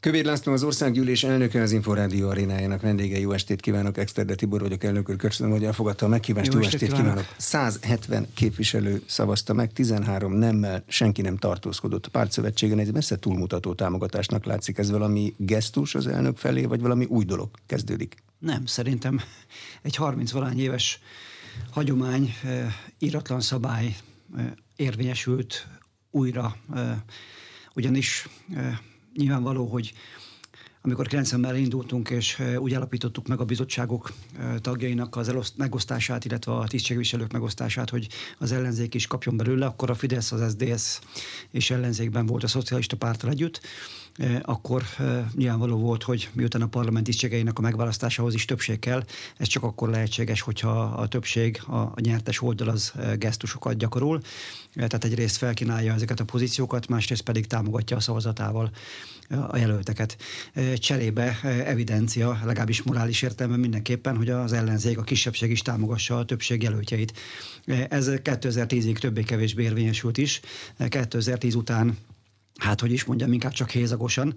Kövér László az országgyűlés elnöke az Inforádió arénájának vendége. Jó estét kívánok, Exterde Tibor vagyok, elnök úr. Köszönöm, hogy elfogadta a meghívást. Jó, Jó estét, estét kívánok. kívánok. 170 képviselő szavazta meg, 13 nemmel, senki nem tartózkodott. A pártszövetségen egy messze túlmutató támogatásnak látszik. Ez valami gesztus az elnök felé, vagy valami új dolog kezdődik? Nem, szerintem egy 30 valány éves hagyomány, íratlan szabály érvényesült újra, ugyanis nyilvánvaló, hogy amikor 90-ben indultunk, és úgy állapítottuk meg a bizottságok tagjainak az eloszt, megosztását, illetve a tisztségviselők megosztását, hogy az ellenzék is kapjon belőle, akkor a Fidesz, az SDS és ellenzékben volt a szocialista párttal együtt, akkor nyilvánvaló volt, hogy miután a parlament tisztségeinek a megválasztásához is többség kell, ez csak akkor lehetséges, hogyha a többség, a nyertes oldal az gesztusokat gyakorol, tehát egyrészt felkínálja ezeket a pozíciókat, másrészt pedig támogatja a szavazatával a jelölteket. Cserébe evidencia, legalábbis morális értelemben mindenképpen, hogy az ellenzék, a kisebbség is támogassa a többség jelöltjeit. Ez 2010-ig többé-kevésbé érvényesült is. 2010 után hát hogy is mondjam, inkább csak hézagosan.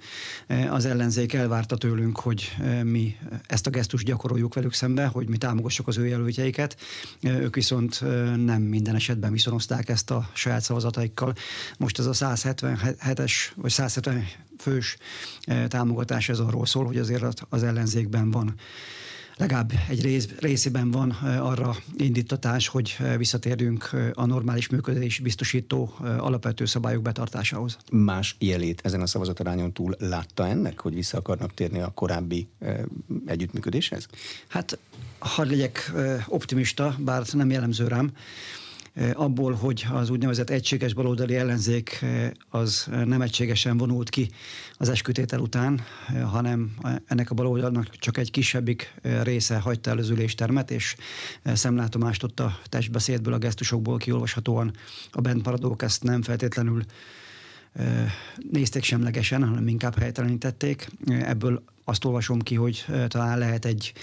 Az ellenzék elvárta tőlünk, hogy mi ezt a gesztust gyakoroljuk velük szembe, hogy mi támogassuk az ő jelöltjeiket. Ők viszont nem minden esetben viszonozták ezt a saját szavazataikkal. Most ez a 177-es, vagy 170 fős támogatás ez arról szól, hogy azért az ellenzékben van legalább egy rész, részében van arra indítatás, hogy visszatérjünk a normális működés biztosító alapvető szabályok betartásához. Más jelét ezen a szavazatarányon túl látta ennek, hogy vissza akarnak térni a korábbi együttműködéshez? Hát, ha legyek optimista, bár nem jellemző rám, abból, hogy az úgynevezett egységes baloldali ellenzék az nem egységesen vonult ki az eskütétel után, hanem ennek a baloldalnak csak egy kisebbik része hagyta el az üléstermet, és szemlátomást ott a testbeszédből, a gesztusokból kiolvashatóan a bentmaradók ezt nem feltétlenül nézték semlegesen, hanem inkább helytelenítették. Ebből azt olvasom ki, hogy talán lehet egy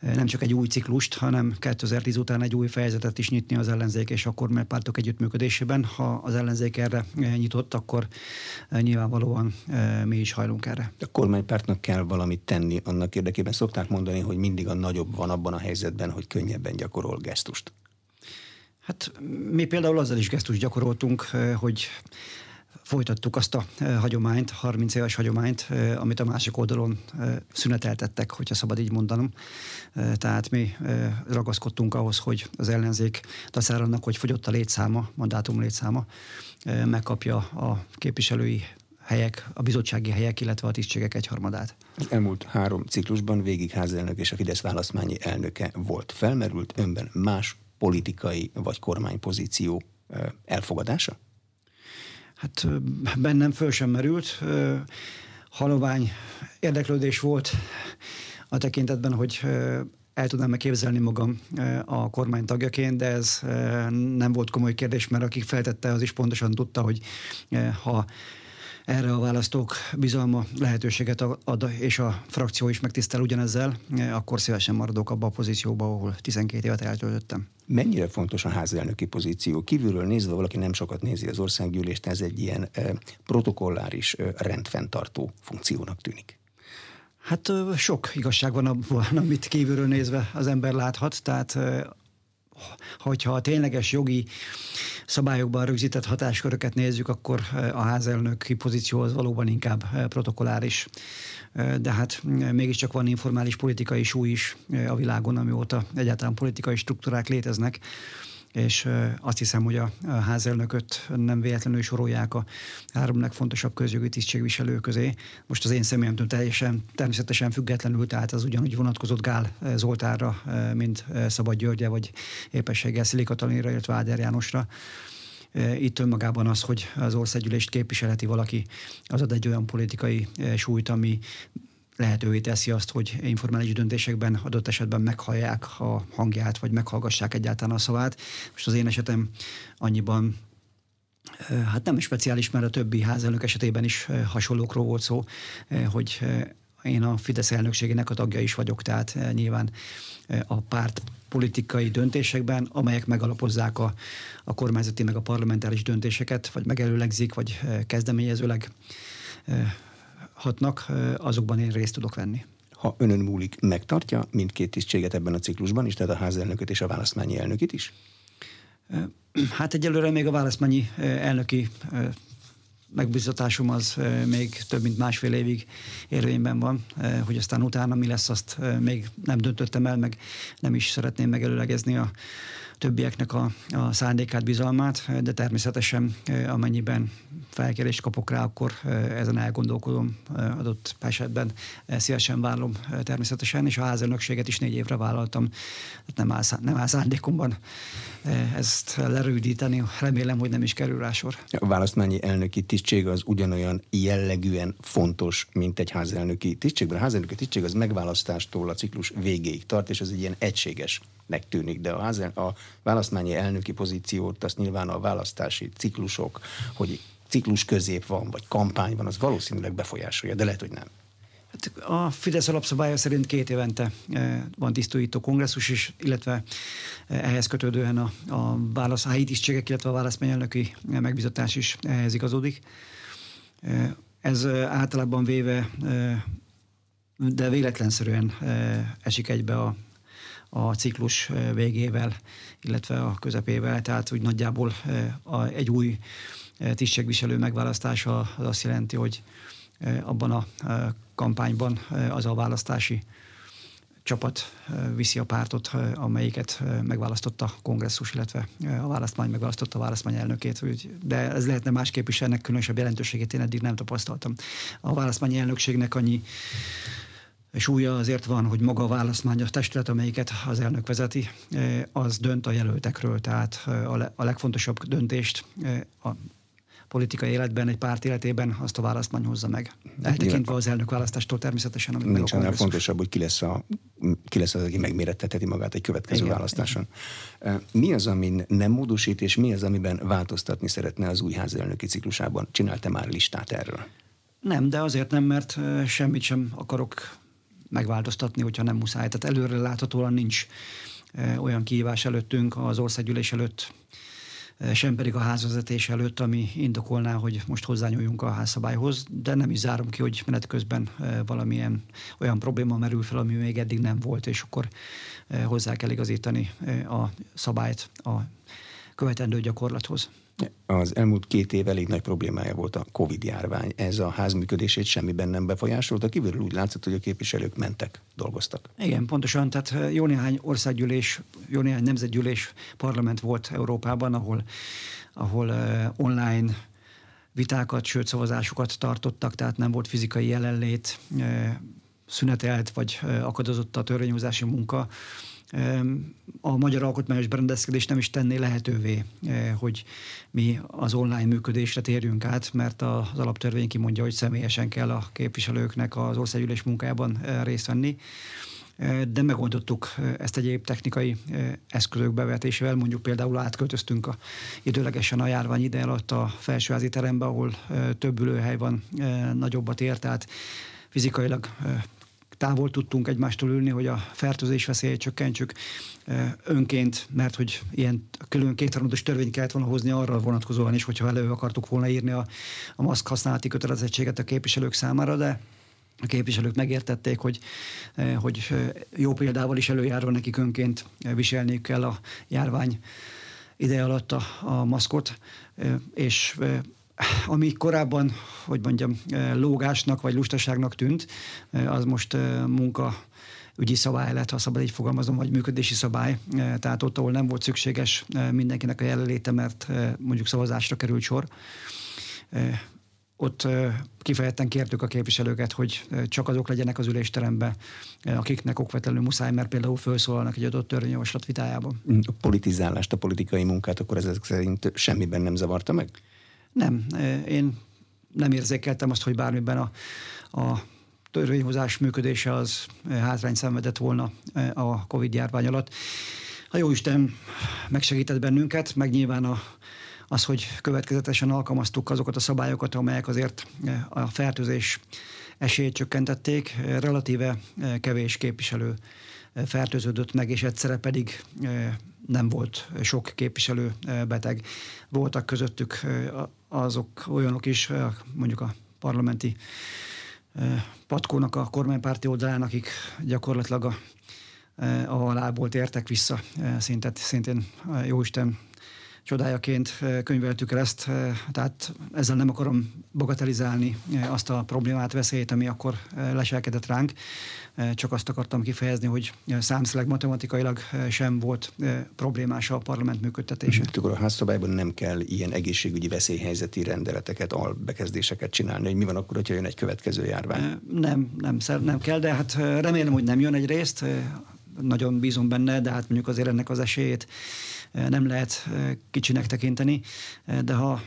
nem csak egy új ciklust, hanem 2010 után egy új fejezetet is nyitni az ellenzék és a kormánypártok együttműködésében. Ha az ellenzék erre nyitott, akkor nyilvánvalóan mi is hajlunk erre. A kormánypártnak kell valamit tenni annak érdekében. Szokták mondani, hogy mindig a nagyobb van abban a helyzetben, hogy könnyebben gyakorol gesztust. Hát mi például azzal is gesztust gyakoroltunk, hogy folytattuk azt a hagyományt, 30 éves hagyományt, amit a másik oldalon szüneteltettek, hogyha szabad így mondanom. Tehát mi ragaszkodtunk ahhoz, hogy az ellenzék taszára annak, hogy fogyott a létszáma, mandátum létszáma, megkapja a képviselői helyek, a bizottsági helyek, illetve a tisztségek egyharmadát. Az elmúlt három ciklusban végig házelnök és a Fidesz választmányi elnöke volt. Felmerült önben más politikai vagy kormánypozíció elfogadása? Hát bennem föl sem merült. Halovány érdeklődés volt a tekintetben, hogy el tudnám -e képzelni magam a kormány tagjaként, de ez nem volt komoly kérdés, mert aki feltette, az is pontosan tudta, hogy ha erre a választók bizalma lehetőséget ad, és a frakció is megtisztel ugyanezzel, akkor szívesen maradok abba a pozícióba, ahol 12 évet eltöltöttem. Mennyire fontos a házelnöki pozíció? Kívülről nézve valaki nem sokat nézi az országgyűlést, ez egy ilyen eh, protokolláris rendfenntartó funkciónak tűnik. Hát sok igazság van abban, amit kívülről nézve az ember láthat, tehát hogyha a tényleges jogi szabályokban rögzített hatásköröket nézzük, akkor a házelnöki pozíció az valóban inkább protokoláris. De hát mégiscsak van informális politikai súly is a világon, amióta egyáltalán politikai struktúrák léteznek és azt hiszem, hogy a házelnököt nem véletlenül sorolják a három legfontosabb közjogi tisztségviselő közé. Most az én személyemtől teljesen, természetesen függetlenül, tehát az ugyanúgy vonatkozott Gál Zoltárra, mint Szabad Györgye, vagy épességgel Szili Katalinra, illetve Áder Jánosra itt önmagában az, hogy az országgyűlést képviselheti valaki, az ad egy olyan politikai súlyt, ami lehetővé teszi azt, hogy informális döntésekben adott esetben meghallják a hangját, vagy meghallgassák egyáltalán a szavát. Most az én esetem annyiban hát nem speciális, mert a többi házelnök esetében is hasonlókról volt szó, hogy én a Fidesz elnökségének a tagja is vagyok, tehát nyilván a párt politikai döntésekben, amelyek megalapozzák a, a kormányzati meg a parlamentáris döntéseket, vagy megelőlegzik, vagy kezdeményezőleg hatnak, azokban én részt tudok venni. Ha önön múlik, megtartja mindkét tisztséget ebben a ciklusban is, tehát a házelnököt és a választmányi elnökit is? Hát egyelőre még a választmányi elnöki megbizatásom az még több mint másfél évig érvényben van, hogy aztán utána mi lesz, azt még nem döntöttem el, meg nem is szeretném megelőlegezni a többieknek a, a szándékát, bizalmát, de természetesen amennyiben felkérést kapok rá, akkor ezen elgondolkodom adott esetben. Szívesen vállom természetesen, és a házelnökséget is négy évre vállaltam. Nem áll, nem áll szándékomban ezt lerődíteni. Remélem, hogy nem is kerül rá sor. A választmányi elnöki tisztség az ugyanolyan jellegűen fontos, mint egy házelnöki tisztség. A házelnöki tisztség az megválasztástól a ciklus végéig tart, és ez egy ilyen egységesnek tűnik, de a, házel, a választmányi elnöki pozíciót, azt nyilván a választási ciklusok, hogy ciklus közép van, vagy kampány van, az valószínűleg befolyásolja, de lehet, hogy nem. Hát a Fidesz alapszabálya szerint két évente eh, van tisztújító kongresszus is, illetve eh, ehhez kötődően a, a válasz, a helyi tisztségek, illetve a választmányelnöki megbizatás is ehhez igazodik. Eh, ez általában véve, de véletlenszerűen esik egybe a, a ciklus végével, illetve a közepével, tehát úgy nagyjából egy új tisztségviselő megválasztása az azt jelenti, hogy abban a kampányban az a választási csapat viszi a pártot, amelyiket megválasztotta a kongresszus, illetve a választmány megválasztotta a választmány elnökét. De ez lehetne másképp is, ennek különösebb jelentőségét én eddig nem tapasztaltam. A választmányi elnökségnek annyi súlya azért van, hogy maga a választmány, a testület, amelyiket az elnök vezeti, az dönt a jelöltekről, tehát a legfontosabb döntést a politikai életben, egy párt életében azt a választmány hozza meg. Eltekintve az elnök választástól természetesen. Amit Nincs annál fontosabb, hogy ki lesz, a, ki lesz az, aki megméretteteti magát egy következő igen, választáson. Igen. Mi az, amin nem módosít, és mi az, amiben változtatni szeretne az új házelnöki ciklusában? Csinálta már listát erről? Nem, de azért nem, mert semmit sem akarok megváltoztatni, hogyha nem muszáj. Tehát előre láthatóan nincs olyan kihívás előttünk az országgyűlés előtt, sem pedig a házvezetés előtt, ami indokolná, hogy most hozzányúljunk a házszabályhoz, de nem is zárom ki, hogy menet közben valamilyen olyan probléma merül fel, ami még eddig nem volt, és akkor hozzá kell igazítani a szabályt a követendő gyakorlathoz. Az elmúlt két év elég nagy problémája volt a Covid-járvány. Ez a ház működését semmiben nem befolyásolta. Kívülről úgy látszott, hogy a képviselők mentek, dolgoztak. Igen, pontosan. Tehát jó néhány országgyűlés, jó néhány nemzetgyűlés parlament volt Európában, ahol, ahol online vitákat, sőt szavazásokat tartottak, tehát nem volt fizikai jelenlét, szünetelt vagy akadozott a törvényhozási munka a magyar alkotmányos berendezkedés nem is tenné lehetővé, eh, hogy mi az online működésre térjünk át, mert az alaptörvény kimondja, hogy személyesen kell a képviselőknek az országgyűlés munkájában eh, részt venni. Eh, de megoldottuk ezt egyéb technikai eszközök bevetésével, mondjuk például átköltöztünk a, időlegesen a járvány ide alatt a felsőházi terembe, ahol több ülőhely van, nagyobbat ért, tehát fizikailag távol tudtunk egymástól ülni, hogy a fertőzés veszélyét csökkentsük önként, mert hogy ilyen külön kétharmados törvényt kellett volna hozni arra vonatkozóan is, hogyha elő akartuk volna írni a, a maszk használati kötelezettséget a képviselők számára, de a képviselők megértették, hogy, hogy jó példával is előjárva nekik önként viselniük kell a járvány ide alatt a, a maszkot, és ami korábban, hogy mondjam, lógásnak vagy lustaságnak tűnt, az most munka ügyi szabály lett, ha szabad így fogalmazom, vagy működési szabály. Tehát ott, ahol nem volt szükséges mindenkinek a jelenléte, mert mondjuk szavazásra került sor, ott kifejezetten kértük a képviselőket, hogy csak azok legyenek az ülésteremben, akiknek okvetlenül muszáj, mert például felszólalnak egy adott törvényjavaslat vitájában. A politizálást, a politikai munkát akkor ezek szerint semmiben nem zavarta meg? Nem, én nem érzékeltem azt, hogy bármiben a, a törvényhozás működése az hátrány szenvedett volna a Covid járvány alatt. A Jóisten megsegített bennünket, meg nyilván a, az, hogy következetesen alkalmaztuk azokat a szabályokat, amelyek azért a fertőzés esélyt csökkentették. Relatíve kevés képviselő fertőződött meg, és egyszerre pedig nem volt sok képviselő beteg. Voltak közöttük azok olyanok is, mondjuk a parlamenti Patkónak a kormánypárti oldalán, akik gyakorlatilag a, a lából értek vissza, szintén, szintén Jóisten csodájaként könyveltük el ezt, tehát ezzel nem akarom bagatelizálni azt a problémát, veszélyt, ami akkor leselkedett ránk, csak azt akartam kifejezni, hogy számszileg matematikailag sem volt problémás a parlament működtetése. Mhm. Akkor a házszabályban nem kell ilyen egészségügyi veszélyhelyzeti rendeleteket, albekezdéseket csinálni, hogy mi van akkor, hogyha jön egy következő járvány? Nem, nem, nem kell, de hát remélem, hogy nem jön egy részt, nagyon bízom benne, de hát mondjuk azért ennek az esélyét nem lehet kicsinek tekinteni, de ha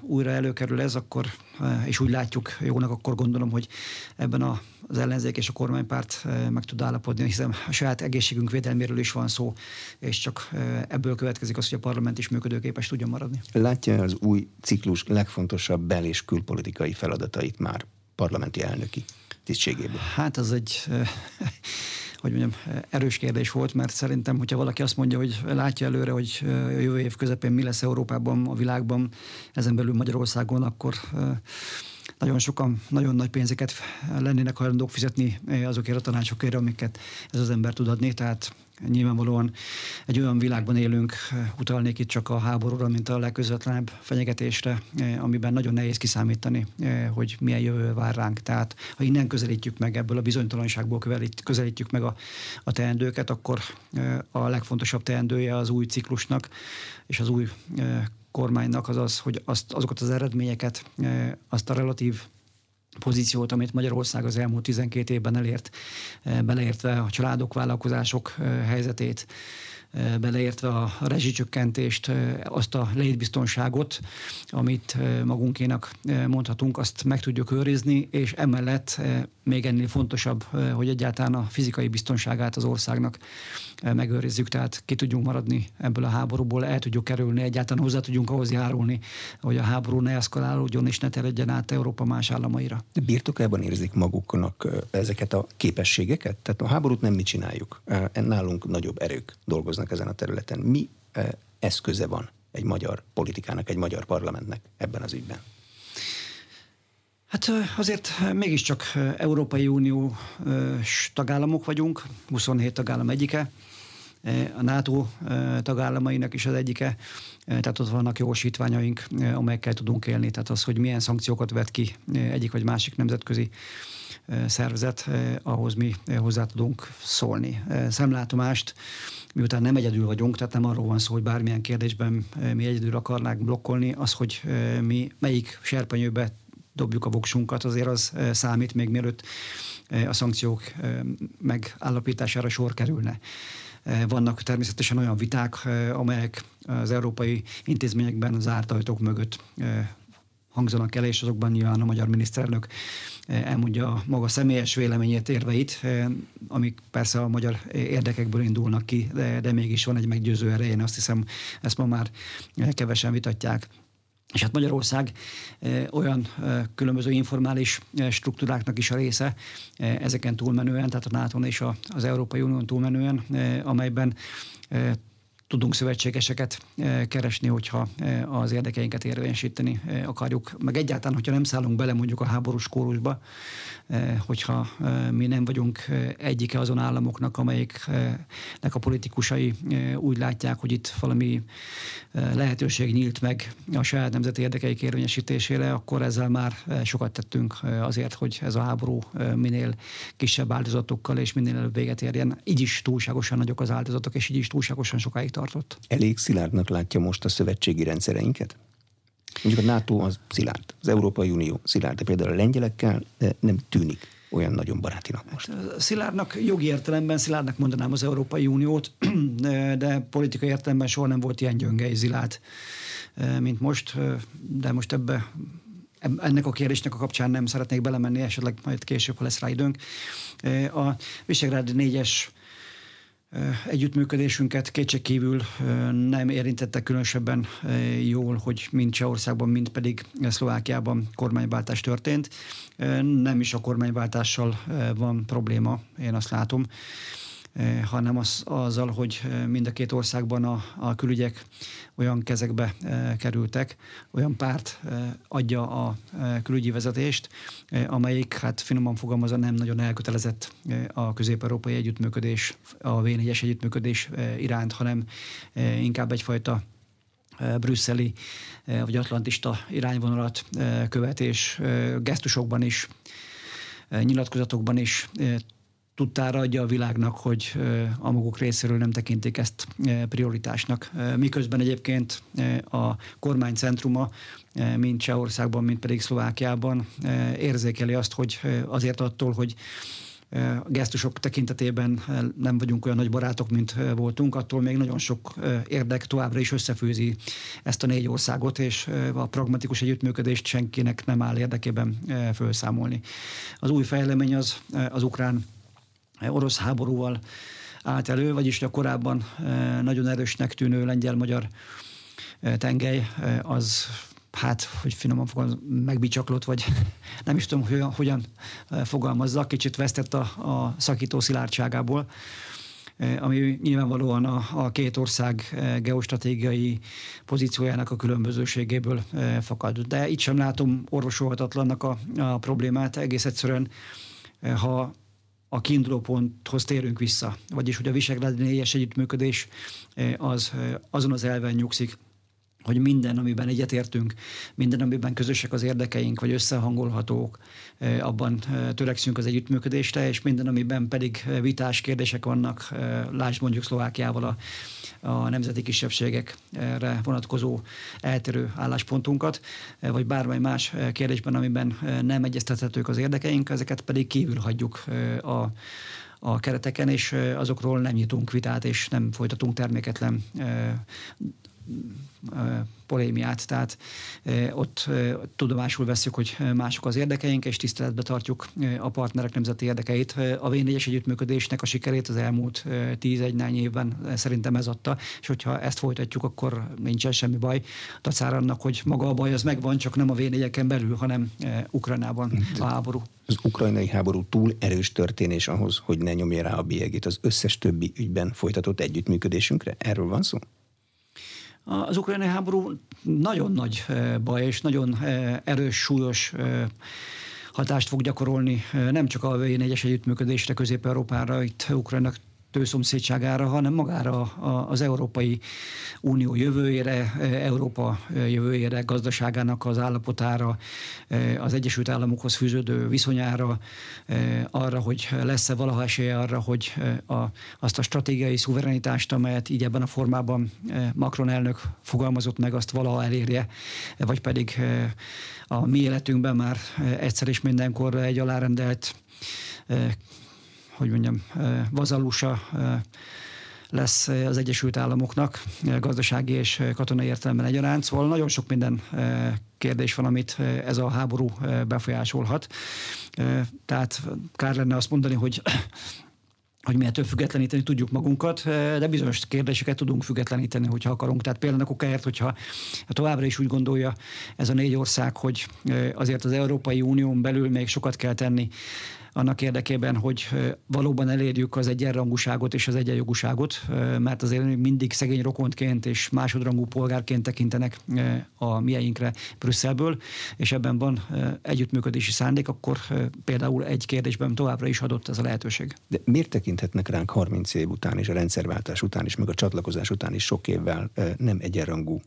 újra előkerül ez, akkor, és úgy látjuk jónak, akkor gondolom, hogy ebben a, az ellenzék és a kormánypárt meg tud állapodni, hiszen a saját egészségünk védelméről is van szó, és csak ebből következik az, hogy a parlament is működőképes tudjon maradni. Látja az új ciklus legfontosabb bel- és külpolitikai feladatait már parlamenti elnöki tisztségéből? Hát az egy hogy mondjam, erős kérdés volt, mert szerintem, hogyha valaki azt mondja, hogy látja előre, hogy a jövő év közepén mi lesz Európában, a világban, ezen belül Magyarországon, akkor nagyon sokan nagyon nagy pénzeket lennének hajlandók fizetni azokért a tanácsokért, amiket ez az ember tud adni. Tehát Nyilvánvalóan egy olyan világban élünk, utalnék itt csak a háborúra, mint a legközvetlenebb fenyegetésre, amiben nagyon nehéz kiszámítani, hogy milyen jövő vár ránk. Tehát ha innen közelítjük meg, ebből a bizonytalanságból közelítjük meg a, a teendőket, akkor a legfontosabb teendője az új ciklusnak és az új kormánynak az az, hogy azt, azokat az eredményeket, azt a relatív pozíciót, amit Magyarország az elmúlt 12 évben elért, eh, beleértve a családok, vállalkozások eh, helyzetét, beleértve a rezsicsökkentést, azt a létbiztonságot, amit magunkénak mondhatunk, azt meg tudjuk őrizni, és emellett még ennél fontosabb, hogy egyáltalán a fizikai biztonságát az országnak megőrizzük, tehát ki tudjunk maradni ebből a háborúból, el tudjuk kerülni, egyáltalán hozzá tudjunk ahhoz járulni, hogy a háború ne eszkalálódjon és ne terjedjen át Európa más államaira. De birtokában érzik maguknak ezeket a képességeket? Tehát a háborút nem mi csináljuk. Nálunk nagyobb erők dolgoznak ezen a területen. Mi eszköze van egy magyar politikának, egy magyar parlamentnek ebben az ügyben? Hát azért mégiscsak Európai Unió tagállamok vagyunk, 27 tagállam egyike, a NATO tagállamainak is az egyike, tehát ott vannak jósítványaink, amelyekkel tudunk élni. Tehát az, hogy milyen szankciókat vet ki egyik vagy másik nemzetközi szervezet, ahhoz mi hozzá tudunk szólni. Szemlátomást miután nem egyedül vagyunk, tehát nem arról van szó, hogy bármilyen kérdésben mi egyedül akarnánk blokkolni, az, hogy mi melyik serpenyőbe dobjuk a voksunkat, azért az eh, számít még mielőtt a szankciók megállapítására sor kerülne. Vannak természetesen olyan viták, amelyek az európai intézményekben zárt ajtók mögött hangzanak el, és azokban nyilván a magyar miniszterelnök eh, elmondja a maga személyes véleményét, érveit, eh, amik persze a magyar érdekekből indulnak ki, de, de mégis van egy meggyőző ereje, azt hiszem, ezt ma már kevesen vitatják. És hát Magyarország olyan különböző informális struktúráknak is a része, ezeken túlmenően, tehát a nato és az Európai Unión túlmenően, amelyben tudunk szövetségeseket eh, keresni, hogyha eh, az érdekeinket érvényesíteni eh, akarjuk. Meg egyáltalán, hogyha nem szállunk bele mondjuk a háborús kórusba, hogyha mi nem vagyunk egyike azon államoknak, amelyiknek a politikusai úgy látják, hogy itt valami lehetőség nyílt meg a saját nemzeti érdekeik érvényesítésére, akkor ezzel már sokat tettünk azért, hogy ez a háború minél kisebb áldozatokkal és minél előbb véget érjen. Így is túlságosan nagyok az áldozatok, és így is túlságosan sokáig tartott. Elég szilárdnak látja most a szövetségi rendszereinket? Mondjuk a NATO az szilárd, az Európai Unió szilárd, de például a lengyelekkel nem tűnik olyan nagyon barátinak most. Hát, szilárdnak, jogi értelemben szilárdnak mondanám az Európai Uniót, de politikai értelemben soha nem volt ilyen gyönge és zilát, mint most, de most ebbe ennek a kérdésnek a kapcsán nem szeretnék belemenni, esetleg majd később, ha lesz rá időnk. A Visegrád négyes együttműködésünket kétségkívül nem érintette különösebben jól, hogy mind Csehországban, mind pedig Szlovákiában kormányváltás történt. Nem is a kormányváltással van probléma, én azt látom. Hanem az, azzal, hogy mind a két országban a, a külügyek olyan kezekbe kerültek, olyan párt adja a külügyi vezetést, amelyik, hát finoman fogalmazva nem nagyon elkötelezett a közép-európai együttműködés, a v együttműködés iránt, hanem inkább egyfajta brüsszeli vagy atlantista irányvonalat követés gesztusokban is, nyilatkozatokban is tudtára adja a világnak, hogy a maguk részéről nem tekintik ezt prioritásnak. Miközben egyébként a kormány centruma, mint Csehországban, mint pedig Szlovákiában érzékeli azt, hogy azért attól, hogy gesztusok tekintetében nem vagyunk olyan nagy barátok, mint voltunk, attól még nagyon sok érdek továbbra is összefőzi ezt a négy országot, és a pragmatikus együttműködést senkinek nem áll érdekében felszámolni. Az új fejlemény az az ukrán orosz háborúval állt elő, vagyis a korábban nagyon erősnek tűnő lengyel-magyar tengely az hát, hogy finoman fogalmaz, megbicsaklott, vagy nem is tudom, hogyan, hogyan fogalmazza, kicsit vesztett a, a szakító szilárdságából, ami nyilvánvalóan a, a két ország geostratégiai pozíciójának a különbözőségéből fakad. De itt sem látom orvosolhatatlannak a, a problémát, egész egyszerűen, ha a kiinduló ponthoz térünk vissza, vagyis hogy a Visegrádi négyes együttműködés az azon az elven nyugszik, hogy minden, amiben egyetértünk, minden, amiben közösek az érdekeink, vagy összehangolhatók, abban törekszünk az együttműködésre, és minden, amiben pedig vitás kérdések vannak, lásd mondjuk Szlovákiával a, a nemzeti kisebbségekre vonatkozó eltérő álláspontunkat, vagy bármely más kérdésben, amiben nem egyeztethetők az érdekeink, ezeket pedig kívül hagyjuk a a kereteken, és azokról nem nyitunk vitát, és nem folytatunk terméketlen polémiát, tehát ott tudomásul veszük, hogy mások az érdekeink, és tiszteletbe tartjuk a partnerek nemzeti érdekeit. A v együttműködésnek a sikerét az elmúlt 10-1 évben szerintem ez adta, és hogyha ezt folytatjuk, akkor nincsen semmi baj. Tacár annak, hogy maga a baj az megvan, csak nem a v belül, hanem Ukrajnában a háború. Az ukrajnai háború túl erős történés ahhoz, hogy ne nyomja rá a bélyegét az összes többi ügyben folytatott együttműködésünkre? Erről van szó? Az ukrajnai háború nagyon nagy baj, és nagyon erős, súlyos hatást fog gyakorolni nem csak a V4-es együttműködésre Közép-Európára, itt Ukrajnak szomszédságára, hanem magára az Európai Unió jövőjére, Európa jövőjére, gazdaságának az állapotára, az Egyesült Államokhoz fűződő viszonyára, arra, hogy lesz-e valaha esélye arra, hogy a, azt a stratégiai szuverenitást, amelyet így ebben a formában Macron elnök fogalmazott meg, azt valaha elérje, vagy pedig a mi életünkben már egyszer és mindenkor egy alárendelt hogy mondjam, vazalusa lesz az Egyesült Államoknak gazdasági és katonai értelemben egyaránt. Szóval nagyon sok minden kérdés van, amit ez a háború befolyásolhat. Tehát kár lenne azt mondani, hogy hogy mi függetleníteni tudjuk magunkat, de bizonyos kérdéseket tudunk függetleníteni, hogyha akarunk. Tehát például a kokáért, hogyha továbbra is úgy gondolja ez a négy ország, hogy azért az Európai Unión belül még sokat kell tenni annak érdekében, hogy valóban elérjük az egyenrangúságot és az egyenjogúságot, mert azért mindig szegény rokontként és másodrangú polgárként tekintenek a mieinkre Brüsszelből, és ebben van együttműködési szándék, akkor például egy kérdésben továbbra is adott ez a lehetőség. De miért tekinthetnek ránk 30 év után és a rendszerváltás után is, meg a csatlakozás után is sok évvel nem egyenrangú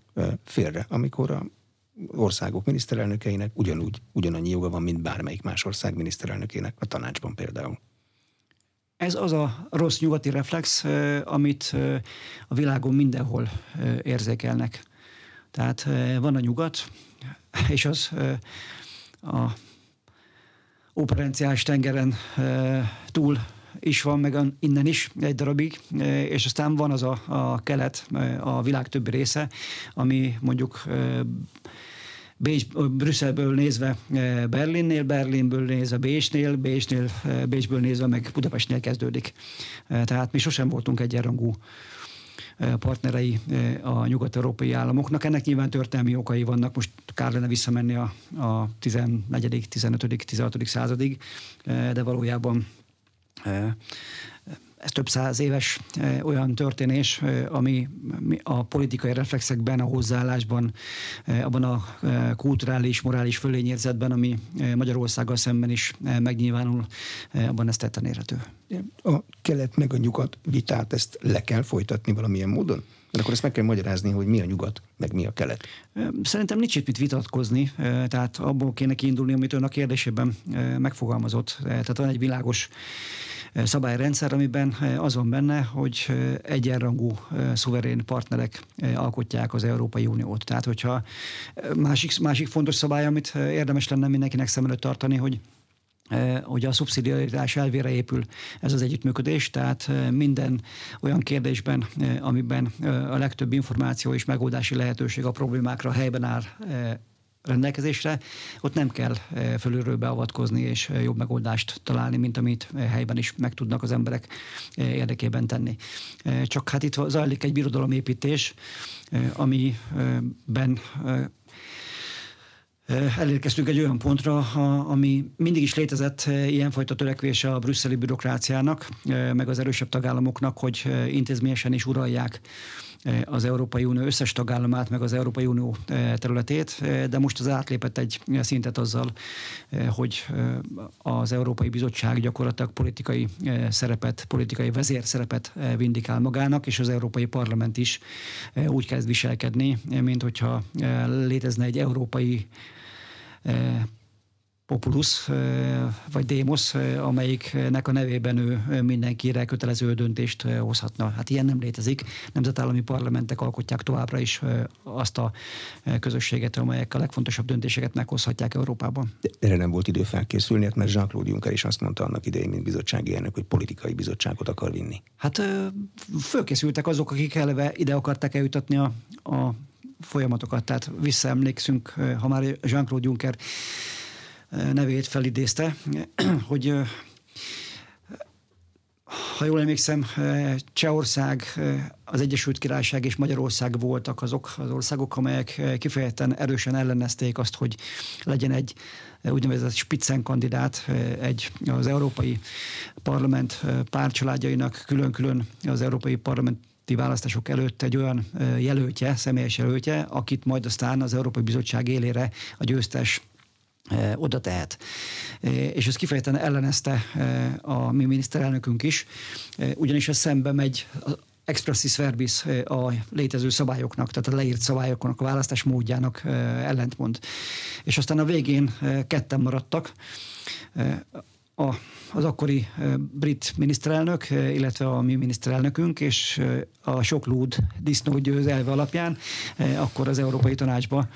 félre, amikor a országok miniszterelnökeinek ugyanúgy, ugyanannyi joga van, mint bármelyik más ország miniszterelnökének a tanácsban például. Ez az a rossz nyugati reflex, amit a világon mindenhol érzékelnek. Tehát van a nyugat, és az a operenciás tengeren túl is van, meg innen is egy darabig, és aztán van az a, a kelet, a világ többi része, ami mondjuk Bécs, Brüsszelből nézve eh, Berlinnél, Berlinből nézve Bécsnél, Bécsnél, eh, Bécsből nézve meg Budapestnél kezdődik. Eh, tehát mi sosem voltunk egyenrangú partnerei a nyugat-európai államoknak. Ennek nyilván történelmi okai vannak, most kár lenne visszamenni a, a 14., 15., 16. századig, de valójában ez több száz éves olyan történés, ami a politikai reflexekben, a hozzáállásban, abban a kulturális, morális fölényérzetben, ami Magyarországgal szemben is megnyilvánul, abban ez tetten érhető. A kelet meg a nyugat vitát ezt le kell folytatni valamilyen módon? De akkor ezt meg kell magyarázni, hogy mi a nyugat, meg mi a kelet. Szerintem nincs itt mit vitatkozni, tehát abból kéne kiindulni, amit ön a kérdésében megfogalmazott. Tehát van egy világos szabályrendszer, amiben az van benne, hogy egyenrangú szuverén partnerek alkotják az Európai Uniót. Tehát, hogyha másik, másik fontos szabály, amit érdemes lenne mindenkinek szem előtt tartani, hogy hogy a szubszidiaritás elvére épül ez az együttműködés, tehát minden olyan kérdésben, amiben a legtöbb információ és megoldási lehetőség a problémákra helyben áll rendelkezésre, ott nem kell fölülről beavatkozni és jobb megoldást találni, mint amit helyben is meg tudnak az emberek érdekében tenni. Csak hát itt zajlik egy birodalomépítés, amiben elérkeztünk egy olyan pontra, ami mindig is létezett ilyenfajta törekvése a brüsszeli bürokráciának, meg az erősebb tagállamoknak, hogy intézményesen is uralják az Európai Unió összes tagállamát, meg az Európai Unió területét, de most az átlépett egy szintet azzal, hogy az Európai Bizottság gyakorlatilag politikai szerepet, politikai vezérszerepet vindikál magának, és az Európai Parlament is úgy kezd viselkedni, mint hogyha létezne egy európai Populus vagy Démos, amelyiknek a nevében ő mindenkire kötelező döntést hozhatna. Hát ilyen nem létezik. Nemzetállami parlamentek alkotják továbbra is azt a közösséget, amelyek a legfontosabb döntéseket meghozhatják Európában. De erre nem volt idő felkészülni, hát mert Jean-Claude Juncker is azt mondta annak idején, mint bizottsági elnök, hogy politikai bizottságot akar vinni. Hát fölkészültek azok, akik eleve ide akarták eljutatni a, a folyamatokat. Tehát visszaemlékszünk, ha már Jean-Claude Juncker nevét felidézte, hogy ha jól emlékszem, Csehország, az Egyesült Királyság és Magyarország voltak azok az országok, amelyek kifejezetten erősen ellenezték azt, hogy legyen egy úgynevezett spitzenkandidát, egy az Európai Parlament párcsaládjainak külön-külön az Európai Parlament választások előtt egy olyan jelöltje, személyes jelöltje, akit majd aztán az Európai Bizottság élére a győztes oda tehet. És ezt kifejezetten ellenezte a mi miniszterelnökünk is, ugyanis ez szembe megy expressis verbis a létező szabályoknak, tehát a leírt szabályoknak, a választás módjának ellentmond. És aztán a végén ketten maradtak, a, az akkori brit miniszterelnök, illetve a mi miniszterelnökünk, és a sok lúd disznó győz alapján akkor az Európai Tanácsba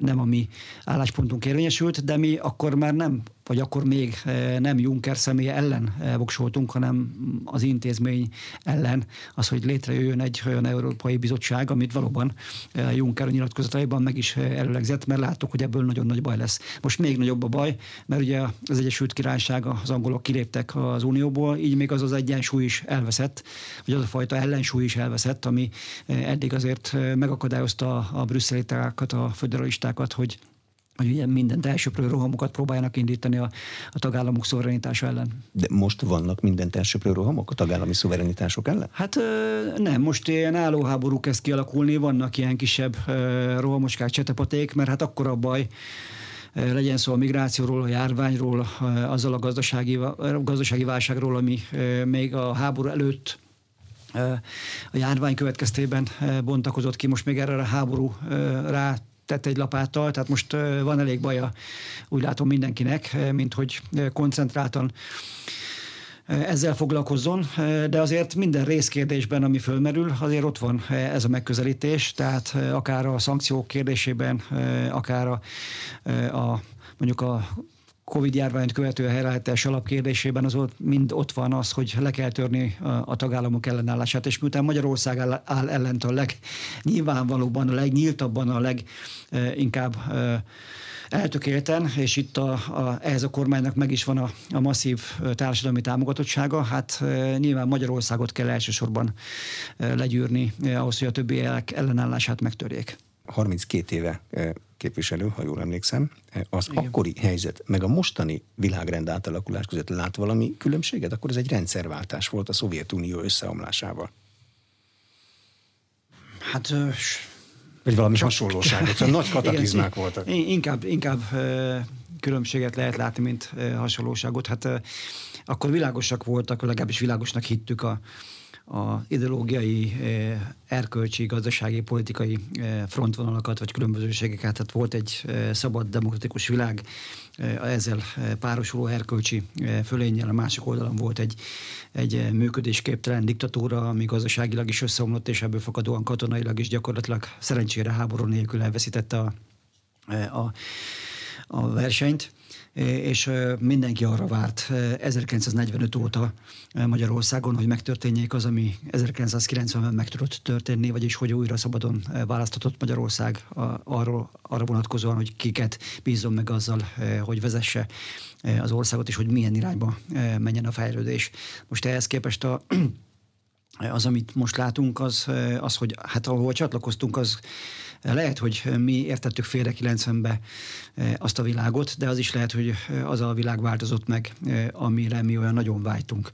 nem a mi álláspontunk érvényesült, de mi akkor már nem vagy akkor még eh, nem Juncker személye ellen eh, voksoltunk, hanem az intézmény ellen, az, hogy létrejöjjön egy olyan Európai Bizottság, amit valóban eh, Juncker nyilatkozataiban meg is előlegzett, mert láttuk, hogy ebből nagyon nagy baj lesz. Most még nagyobb a baj, mert ugye az Egyesült Királyság, az angolok kiléptek az Unióból, így még az az egyensúly is elveszett, vagy az a fajta ellensúly is elveszett, ami eddig azért megakadályozta a brüsszeli a föderalistákat, hogy hogy mindent elsőprő rohamokat próbáljanak indítani a, a tagállamok szuverenitása ellen. De most vannak mindent elsőprő rohamok a tagállami szuverenitások ellen? Hát nem, most ilyen állóháború kezd kialakulni, vannak ilyen kisebb rohamoskák, csetepaték, mert hát akkor a baj, legyen szó a migrációról, a járványról, azzal a gazdasági, gazdasági válságról, ami még a háború előtt a járvány következtében bontakozott ki, most még erre a háború rá tett egy lapáttal, tehát most van elég baja, úgy látom mindenkinek, mint hogy koncentráltan ezzel foglalkozzon, de azért minden részkérdésben, ami fölmerül, azért ott van ez a megközelítés, tehát akár a szankciók kérdésében, akár a, a mondjuk a Covid járványt követő helyreállítás alapkérdésében az ott, mind ott van az, hogy le kell törni a, tagállamok ellenállását, és miután Magyarország áll, áll ellent a legnyilvánvalóban, a legnyíltabban, a leginkább eltökélten, és itt a, a, ehhez a kormánynak meg is van a, a masszív társadalmi támogatottsága, hát nyilván Magyarországot kell elsősorban legyűrni ahhoz, hogy a többiek ellenállását megtörjék. 32 éve képviselő, ha jól emlékszem, az Igen. akkori helyzet, meg a mostani világrend átalakulás között lát valami különbséget? Akkor ez egy rendszerváltás volt a Szovjetunió összeomlásával. Hát vagy valami csak, hasonlóságot, szóval nagy kataklizmák igen, voltak. Inkább, inkább különbséget lehet látni, mint hasonlóságot. Hát akkor világosak voltak, legalábbis világosnak hittük a, a ideológiai, eh, erkölcsi, gazdasági, politikai eh, frontvonalakat vagy különbözőségeket. Tehát volt egy eh, szabad, demokratikus világ, ezzel párosuló erkölcsi fölénnyel, a másik oldalon volt egy, egy működésképtelen diktatúra, ami gazdaságilag is összeomlott, és ebből fakadóan katonailag is gyakorlatilag szerencsére háború nélkül elveszítette a, a, a versenyt és mindenki arra várt 1945 óta Magyarországon, hogy megtörténjék az, ami 1990-ben meg tudott történni, vagyis hogy újra szabadon választhatott Magyarország arról, arra vonatkozóan, hogy kiket bízom meg azzal, hogy vezesse az országot, és hogy milyen irányba menjen a fejlődés. Most ehhez képest a az, amit most látunk, az, az hogy hát ahol csatlakoztunk, az lehet, hogy mi értettük félre 90-be eh, azt a világot, de az is lehet, hogy eh, az a világ változott meg, eh, amire mi olyan nagyon vágytunk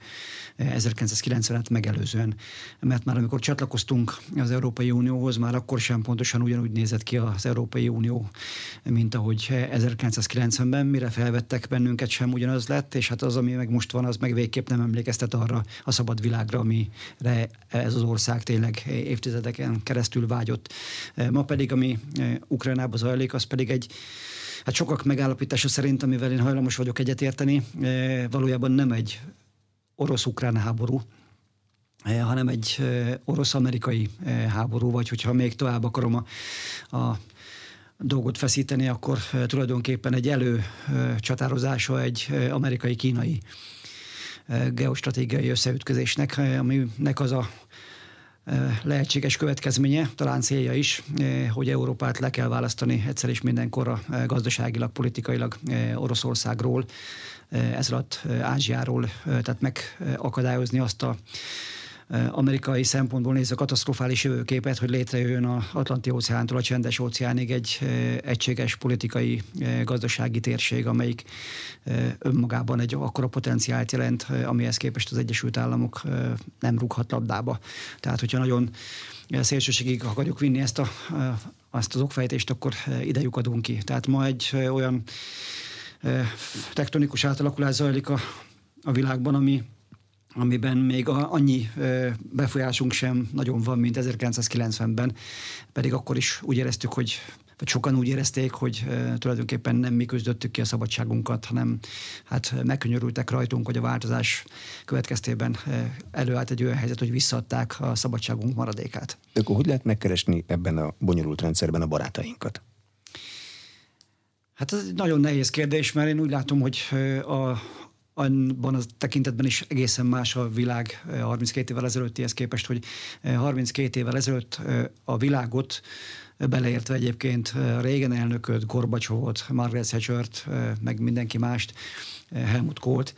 1990-et megelőzően. Mert már amikor csatlakoztunk az Európai Unióhoz, már akkor sem pontosan ugyanúgy nézett ki az Európai Unió, mint ahogy 1990-ben, mire felvettek bennünket sem ugyanaz lett, és hát az, ami meg most van, az meg végképp nem emlékeztet arra a szabad világra, amire ez az ország tényleg évtizedeken keresztül vágyott. Ma pedig, ami Ukrajnában zajlik, az pedig egy Hát sokak megállapítása szerint, amivel én hajlamos vagyok egyetérteni, valójában nem egy orosz-ukrán háború, hanem egy orosz-amerikai háború, vagy hogyha még tovább akarom a, a dolgot feszíteni, akkor tulajdonképpen egy előcsatározása egy amerikai-kínai geostratégiai összeütközésnek, aminek az a lehetséges következménye, talán célja is, hogy Európát le kell választani egyszer is mindenkorra gazdaságilag, politikailag Oroszországról, ez alatt Ázsiáról, tehát megakadályozni azt a amerikai szempontból nézve katasztrofális jövőképet, hogy létrejöjjön a Atlanti óceántól a csendes óceánig egy egységes politikai, gazdasági térség, amelyik önmagában egy akkora potenciált jelent, amihez képest az Egyesült Államok nem rúghat labdába. Tehát, hogyha nagyon szélsőségig akarjuk vinni ezt a, azt az okfejtést, akkor idejük adunk ki. Tehát ma egy olyan tektonikus átalakulás zajlik a, a világban, ami amiben még a, annyi befolyásunk sem nagyon van, mint 1990-ben, pedig akkor is úgy éreztük, hogy vagy sokan úgy érezték, hogy e, tulajdonképpen nem mi küzdöttük ki a szabadságunkat, hanem hát megkönyörültek rajtunk, hogy a változás következtében e, előállt egy olyan helyzet, hogy visszaadták a szabadságunk maradékát. De akkor hogy lehet megkeresni ebben a bonyolult rendszerben a barátainkat? Hát ez egy nagyon nehéz kérdés, mert én úgy látom, hogy a, abban a tekintetben is egészen más a világ 32 évvel ezelőttihez képest, hogy 32 évvel ezelőtt a világot beleértve egyébként régen elnököt, Gorbacsovot, Margaret Thatchert, meg mindenki mást, Helmut Kohlt,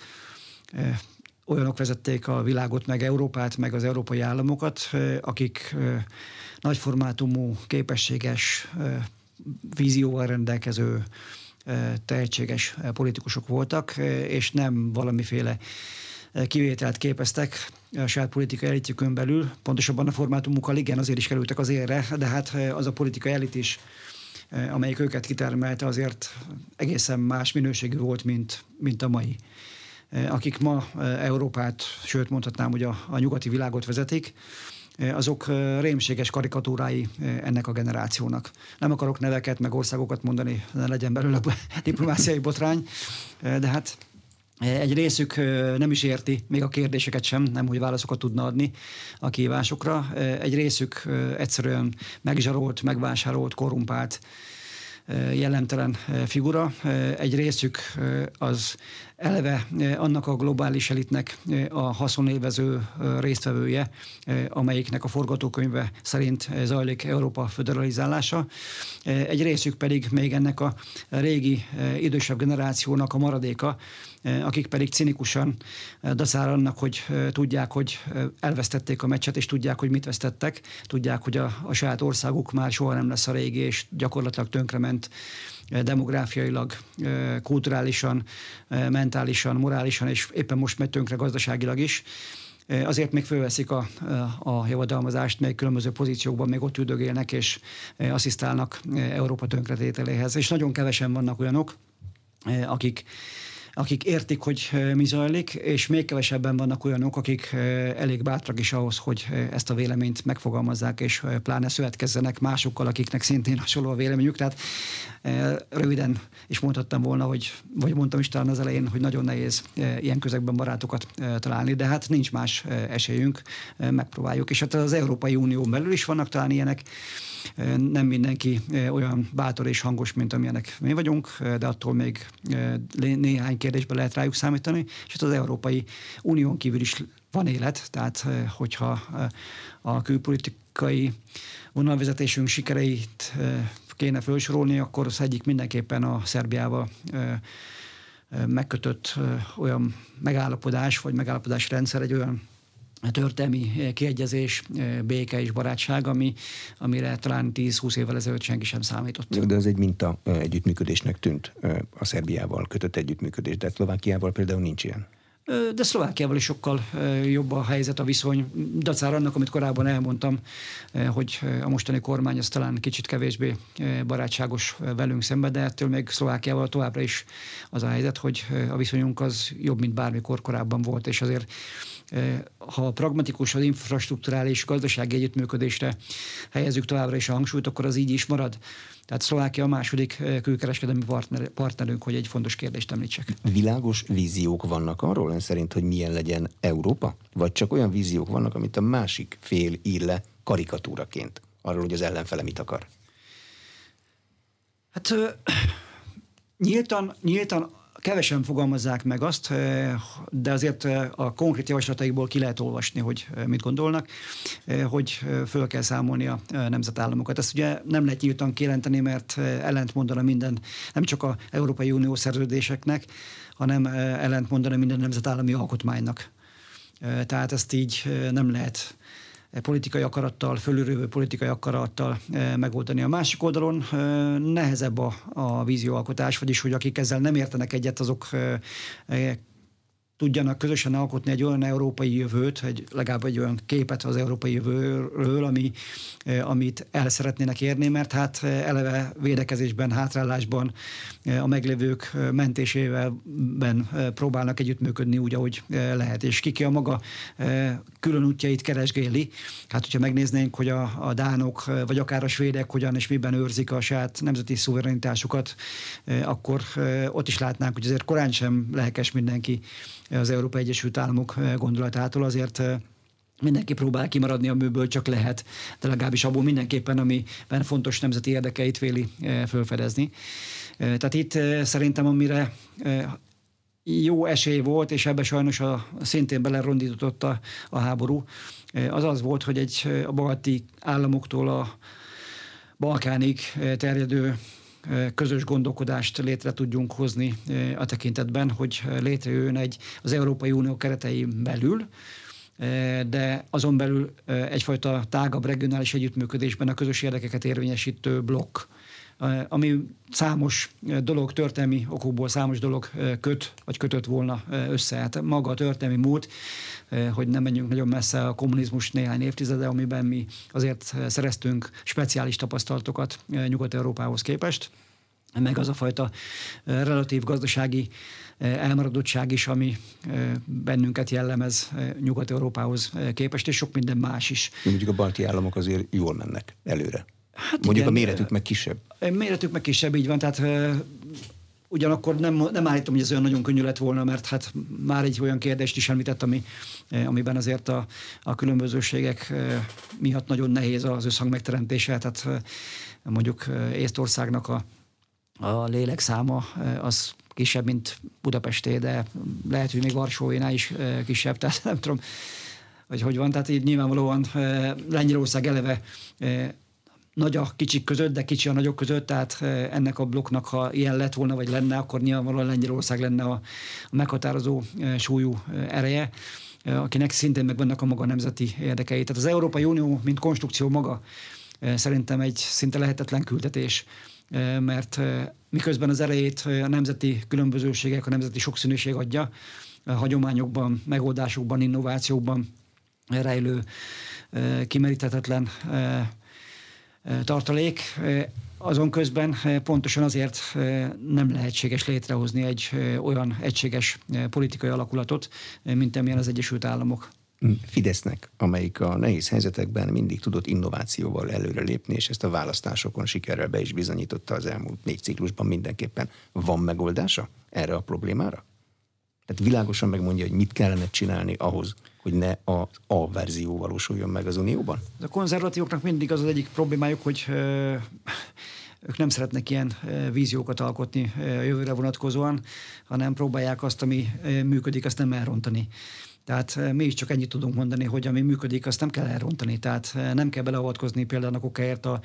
olyanok vezették a világot, meg Európát, meg az európai államokat, akik nagyformátumú, képességes, vízióval rendelkező, tehetséges politikusok voltak, és nem valamiféle kivételt képeztek a saját politikai elitjükön belül. Pontosabban a formátumukkal igen, azért is kerültek az érre, de hát az a politikai elit is, amelyik őket kitermelte, azért egészen más minőségű volt, mint, mint a mai. Akik ma Európát, sőt mondhatnám, hogy a, a nyugati világot vezetik, azok rémséges karikatúrái ennek a generációnak. Nem akarok neveket, meg országokat mondani, ne legyen belőle diplomáciai botrány, de hát egy részük nem is érti még a kérdéseket sem, nem hogy válaszokat tudna adni a kívásokra. Egy részük egyszerűen megzsarolt, megvásárolt, korrumpált, jellemtelen figura. Egy részük az eleve annak a globális elitnek a haszonélvező résztvevője, amelyiknek a forgatókönyve szerint zajlik Európa föderalizálása. Egy részük pedig még ennek a régi idősebb generációnak a maradéka, akik pedig cinikusan dacára annak, hogy tudják, hogy elvesztették a meccset, és tudják, hogy mit vesztettek, tudják, hogy a, a saját országuk már soha nem lesz a régi, és gyakorlatilag tönkrement demográfiailag, kulturálisan, mentálisan, morálisan, és éppen most megy tönkre gazdaságilag is azért még fölveszik a, a javadalmazást, még különböző pozíciókban még ott üldögélnek és asszisztálnak Európa tönkretételéhez. És nagyon kevesen vannak olyanok, akik akik értik, hogy mi zajlik, és még kevesebben vannak olyanok, akik elég bátrak is ahhoz, hogy ezt a véleményt megfogalmazzák, és pláne szövetkezzenek másokkal, akiknek szintén hasonló a véleményük. Tehát röviden is mondhattam volna, hogy, vagy mondtam is talán az elején, hogy nagyon nehéz ilyen közegben barátokat találni, de hát nincs más esélyünk, megpróbáljuk. És hát az Európai Unión belül is vannak talán ilyenek, nem mindenki olyan bátor és hangos, mint amilyenek mi vagyunk, de attól még néhány kérdésben lehet rájuk számítani, és az Európai Unión kívül is van élet, tehát hogyha a külpolitikai vonalvezetésünk sikereit kéne felsorolni, akkor az egyik mindenképpen a Szerbiával megkötött olyan megállapodás, vagy megállapodás rendszer egy olyan történelmi kiegyezés, béke és barátság, ami, amire talán 10-20 évvel ezelőtt senki sem számított. De ez egy minta együttműködésnek tűnt a Szerbiával kötött együttműködés, de Szlovákiával például nincs ilyen. De Szlovákiával is sokkal jobb a helyzet, a viszony. Dacár annak, amit korábban elmondtam, hogy a mostani kormány az talán kicsit kevésbé barátságos velünk szemben, de ettől még Szlovákiával továbbra is az a helyzet, hogy a viszonyunk az jobb, mint bármikor korábban volt, és azért ha pragmatikus az infrastruktúrális gazdasági együttműködésre helyezzük továbbra is a hangsúlyt, akkor az így is marad. Tehát Szlovákia a második külkereskedelmi partner, partnerünk, hogy egy fontos kérdést említsek. Világos víziók vannak arról ön szerint, hogy milyen legyen Európa? Vagy csak olyan víziók vannak, amit a másik fél ír le karikatúraként? Arról, hogy az ellenfele mit akar? Hát nyíltan, nyíltan kevesen fogalmazzák meg azt, de azért a konkrét javaslataikból ki lehet olvasni, hogy mit gondolnak, hogy föl kell számolni a nemzetállamokat. Ezt ugye nem lehet nyíltan kijelenteni, mert ellent mondana minden, nem csak a Európai Unió szerződéseknek, hanem ellent mondana minden nemzetállami alkotmánynak. Tehát ezt így nem lehet politikai akarattal, fölülrövő politikai akarattal eh, megoldani. A másik oldalon eh, nehezebb a, a vízióalkotás, vagyis hogy akik ezzel nem értenek egyet, azok tudjanak közösen alkotni egy olyan európai jövőt, egy, legalább egy olyan képet az európai jövőről, ami, amit el szeretnének érni, mert hát eleve védekezésben, hátrálásban a meglévők mentésében próbálnak együttműködni úgy, ahogy lehet. És kiki a maga külön útjait keresgéli. Hát, hogyha megnéznénk, hogy a, a dánok, vagy akár a svédek hogyan és miben őrzik a saját nemzeti szuverenitásukat, akkor ott is látnánk, hogy azért korán sem lehekes mindenki az Európai Egyesült Államok gondolatától, azért mindenki próbál kimaradni a műből, csak lehet, de legalábbis abból mindenképpen, amiben fontos nemzeti érdekeit véli felfedezni. Tehát itt szerintem, amire jó esély volt, és ebbe sajnos a, szintén belerondított a, a háború, az az volt, hogy egy a balti államoktól a Balkánig terjedő közös gondolkodást létre tudjunk hozni a tekintetben, hogy létrejöjjön egy az Európai Unió keretein belül, de azon belül egyfajta tágabb regionális együttműködésben a közös érdekeket érvényesítő blokk ami számos dolog, történelmi okokból számos dolog köt, vagy kötött volna össze. Hát maga a történelmi múlt, hogy nem menjünk nagyon messze a kommunizmus néhány évtizede, amiben mi azért szereztünk speciális tapasztalatokat Nyugat-Európához képest meg az a fajta relatív gazdasági elmaradottság is, ami bennünket jellemez Nyugat-Európához képest, és sok minden más is. Mondjuk a balti államok azért jól mennek előre. Hát Mondjuk igen, a méretük meg kisebb. Méretük meg kisebb, így van. Tehát ugyanakkor nem, nem állítom, hogy ez olyan nagyon könnyű lett volna, mert hát már egy olyan kérdést is említett, ami, amiben azért a, a különbözőségek miatt nagyon nehéz az összhang megteremtése. Tehát mondjuk Észtországnak a, a lélekszáma az kisebb, mint Budapesté, de lehet, hogy még Varsóinál is kisebb, tehát nem tudom, hogy hogy van. Tehát így nyilvánvalóan Lengyelország eleve nagy a kicsik között, de kicsi a nagyok között, tehát ennek a blokknak, ha ilyen lett volna, vagy lenne, akkor nyilvánvalóan Lengyelország lenne a, a meghatározó súlyú ereje akinek szintén megvannak a maga nemzeti érdekei. Tehát az Európai Unió, mint konstrukció maga szerintem egy szinte lehetetlen küldetés, mert miközben az erejét a nemzeti különbözőségek, a nemzeti sokszínűség adja, a hagyományokban, megoldásokban, innovációkban rejlő kimeríthetetlen tartalék. Azon közben pontosan azért nem lehetséges létrehozni egy olyan egységes politikai alakulatot, mint amilyen az Egyesült Államok. Fidesznek, amelyik a nehéz helyzetekben mindig tudott innovációval előrelépni, és ezt a választásokon sikerrel be is bizonyította az elmúlt négy ciklusban mindenképpen. Van megoldása erre a problémára? Tehát világosan megmondja, hogy mit kellene csinálni ahhoz, hogy ne a A verzió valósuljon meg az Unióban? A konzervatívoknak mindig az az egyik problémájuk, hogy ők nem szeretnek ilyen víziókat alkotni jövőre vonatkozóan, hanem próbálják azt, ami működik, azt nem elrontani. Tehát eh, mi is csak ennyit tudunk mondani, hogy ami működik, azt nem kell elrontani. Tehát eh, nem kell beleavatkozni például a kokáért a,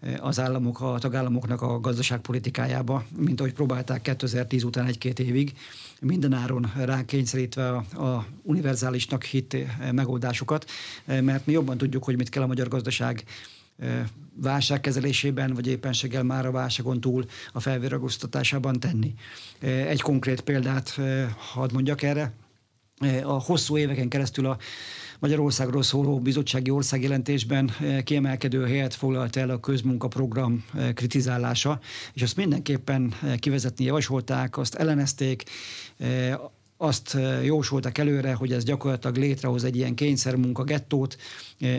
eh, az államok, a tagállamoknak a gazdaságpolitikájába, mint ahogy próbálták 2010 után egy-két évig, mindenáron ránk kényszerítve a, a univerzálisnak hit megoldásokat, mert mi jobban tudjuk, hogy mit kell a magyar gazdaság válságkezelésében, vagy éppenséggel már a válságon túl a felvéragoztatásában tenni. Egy konkrét példát hadd mondjak erre a hosszú éveken keresztül a Magyarországról szóló bizottsági országjelentésben eh, kiemelkedő helyet foglalt el a közmunkaprogram eh, kritizálása, és azt mindenképpen eh, kivezetni javasolták, azt ellenezték, azt jósoltak előre, hogy ez gyakorlatilag létrehoz egy ilyen kényszermunka gettót,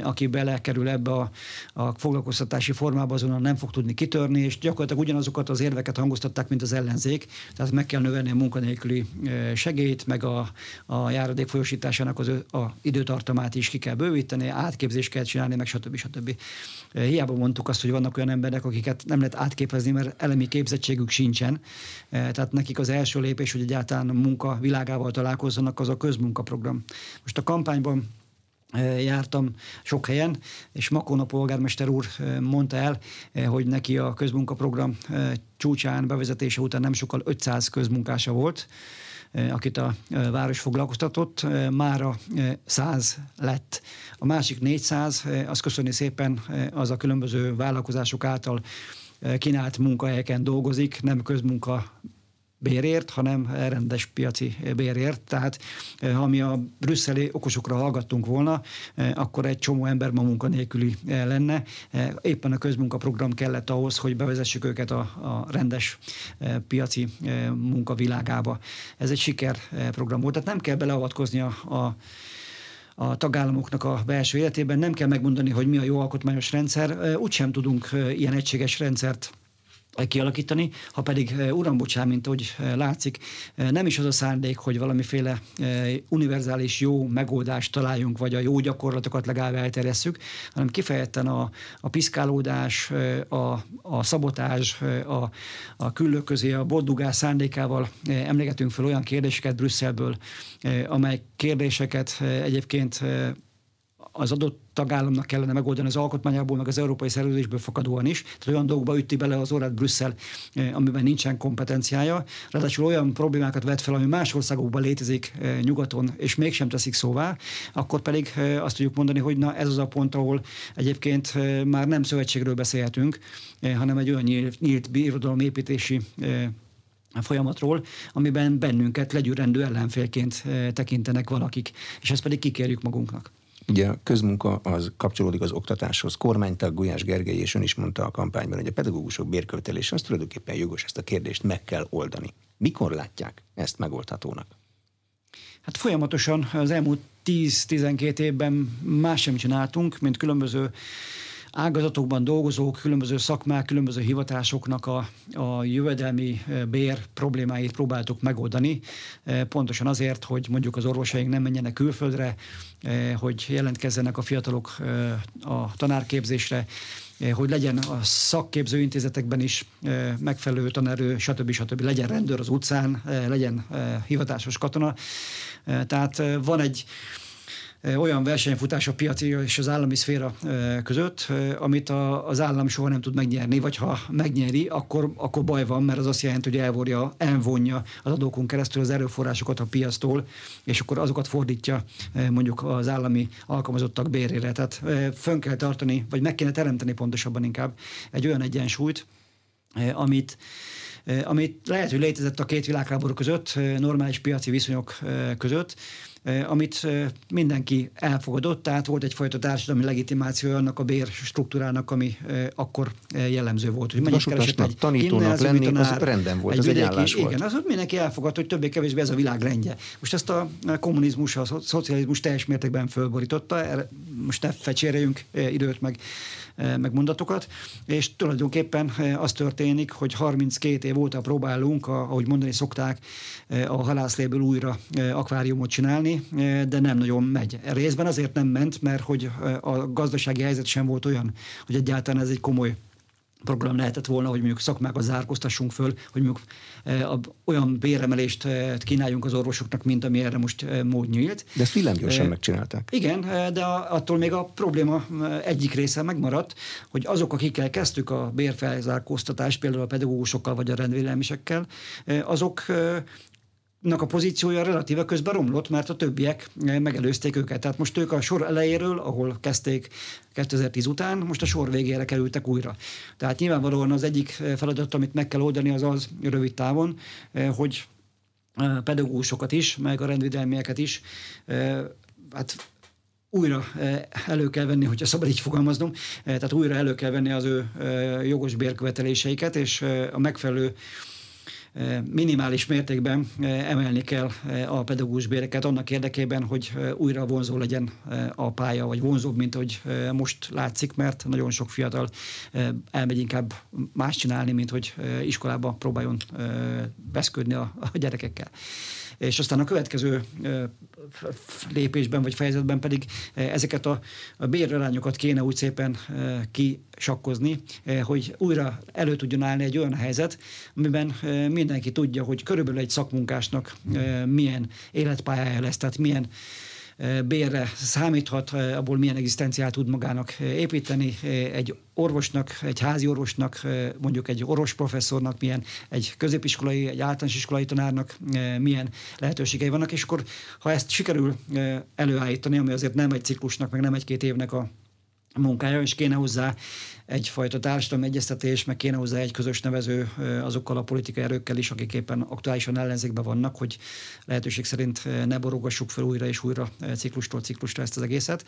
aki belekerül ebbe a, a foglalkoztatási formába, azonnal nem fog tudni kitörni, és gyakorlatilag ugyanazokat az érveket hangoztatták, mint az ellenzék, tehát meg kell növelni a munkanélküli segélyt, meg a, a járadék folyosításának az a időtartamát is ki kell bővíteni, átképzést kell csinálni, meg stb. stb. Hiába mondtuk azt, hogy vannak olyan emberek, akiket nem lehet átképezni, mert elemi képzettségük sincsen. Tehát nekik az első lépés, hogy egyáltalán a munka világával találkozzanak, az a közmunkaprogram. Most a kampányban jártam sok helyen, és Makona polgármester úr mondta el, hogy neki a közmunkaprogram csúcsán bevezetése után nem sokkal 500 közmunkása volt, akit a város foglalkoztatott, mára 100 lett. A másik 400, az köszönni szépen, az a különböző vállalkozások által kínált munkahelyeken dolgozik, nem közmunka bérért, hanem rendes piaci bérért. Tehát ha mi a brüsszeli okosokra hallgattunk volna, akkor egy csomó ember ma munkanélküli lenne. Éppen a közmunkaprogram kellett ahhoz, hogy bevezessük őket a, a rendes piaci munka világába. Ez egy sikerprogram volt. Tehát nem kell beleavatkozni a, a a tagállamoknak a belső életében. Nem kell megmondani, hogy mi a jó alkotmányos rendszer. Úgysem tudunk ilyen egységes rendszert kialakítani, ha pedig uram bocsán, mint ahogy látszik, nem is az a szándék, hogy valamiféle univerzális jó megoldást találjunk, vagy a jó gyakorlatokat legalább elterjesszük, hanem kifejezetten a, a piszkálódás, a, a szabotás, a, a küllők a boldugás szándékával emlégetünk fel olyan kérdéseket Brüsszelből, amely kérdéseket egyébként az adott tagállamnak kellene megoldani az alkotmányából, meg az európai szerződésből fakadóan is. Tehát olyan dolgokba ütti bele az orrát Brüsszel, eh, amiben nincsen kompetenciája. Ráadásul olyan problémákat vet fel, ami más országokban létezik eh, nyugaton, és mégsem teszik szóvá, akkor pedig eh, azt tudjuk mondani, hogy na ez az a pont, ahol egyébként már nem szövetségről beszélhetünk, hanem egy olyan nyílt, nyílt birodalomépítési folyamatról, amiben bennünket legyűrendő ellenfélként tekintenek valakik, és ezt pedig kikérjük magunknak. Ugye a közmunka az kapcsolódik az oktatáshoz. Kormánytag Gulyás Gergely és ön is mondta a kampányban, hogy a pedagógusok bérköltelése az tulajdonképpen jogos, ezt a kérdést meg kell oldani. Mikor látják ezt megoldhatónak? Hát folyamatosan az elmúlt 10-12 évben más sem csináltunk, mint különböző ágazatokban dolgozók, különböző szakmák, különböző hivatásoknak a, a jövedelmi bér problémáit próbáltuk megoldani, pontosan azért, hogy mondjuk az orvosaink nem menjenek külföldre, hogy jelentkezzenek a fiatalok a tanárképzésre, hogy legyen a szakképző intézetekben is megfelelő tanerő, stb. stb. Legyen rendőr az utcán, legyen hivatásos katona. Tehát van egy olyan versenyfutás a piaci és az állami szféra között, amit a, az állam soha nem tud megnyerni, vagy ha megnyeri, akkor, akkor baj van, mert az azt jelenti, hogy elvorja, elvonja az adókon keresztül az erőforrásokat a piactól, és akkor azokat fordítja mondjuk az állami alkalmazottak bérére. Tehát fönn kell tartani, vagy meg kéne teremteni pontosabban inkább egy olyan egyensúlyt, amit amit lehet, hogy létezett a két világháború között, normális piaci viszonyok között, amit mindenki elfogadott, tehát volt egyfajta társadalmi legitimáció annak a bér struktúrának, ami akkor jellemző volt. Hogy Vasutasnak, tanítónak lenni, tanár, az rendben volt, egy az vidéki, egy állás igen, volt. az mindenki elfogadta, hogy többé-kevésbé ez a világ rendje. Most ezt a kommunizmus, a szocializmus teljes mértékben fölborította, most ne fecséreljünk időt meg meg mondatokat, és tulajdonképpen az történik, hogy 32 év óta próbálunk, ahogy mondani szokták, a halászléből újra akváriumot csinálni, de nem nagyon megy. Részben azért nem ment, mert hogy a gazdasági helyzet sem volt olyan, hogy egyáltalán ez egy komoly program lehetett volna, hogy mondjuk szakmákat zárkóztassunk föl, hogy mondjuk e, olyan béremelést e, kínáljunk az orvosoknak, mint ami erre most e, mód nyílt. De ezt villámgyorsan megcsinálták. Igen, de attól még a probléma egyik része megmaradt, hogy azok, akikkel kezdtük a bérfelzárkóztatást, például a pedagógusokkal vagy a rendvédelmisekkel, azok a pozíciója relatíve közben romlott, mert a többiek megelőzték őket. Tehát most ők a sor elejéről, ahol kezdték 2010 után, most a sor végére kerültek újra. Tehát nyilvánvalóan az egyik feladat, amit meg kell oldani, az az rövid távon, hogy pedagógusokat is, meg a rendvédelmieket is hát újra elő kell venni, hogyha szabad így fogalmaznom, tehát újra elő kell venni az ő jogos bérköveteléseiket, és a megfelelő minimális mértékben emelni kell a pedagógus béreket annak érdekében, hogy újra vonzó legyen a pálya, vagy vonzóbb, mint hogy most látszik, mert nagyon sok fiatal elmegy inkább más csinálni, mint hogy iskolába próbáljon beszködni a, gyerekekkel és aztán a következő lépésben vagy fejezetben pedig ezeket a, a bérrelányokat kéne úgy szépen kisakkozni, hogy újra elő tudjon állni egy olyan helyzet, amiben mindenki tudja, hogy körülbelül egy szakmunkásnak milyen életpályája lesz, tehát milyen bérre számíthat, abból milyen egzisztenciát tud magának építeni. Egy orvosnak, egy házi orvosnak, mondjuk egy orvos professzornak, milyen egy középiskolai, egy általános iskolai tanárnak milyen lehetőségei vannak, és akkor ha ezt sikerül előállítani, ami azért nem egy ciklusnak, meg nem egy-két évnek a munkája, és kéne hozzá egyfajta társadalmi egyeztetés, meg kéne hozzá egy közös nevező azokkal a politikai erőkkel is, akik éppen aktuálisan ellenzékben vannak, hogy lehetőség szerint ne borogassuk fel újra és újra ciklustól ciklusra ezt az egészet,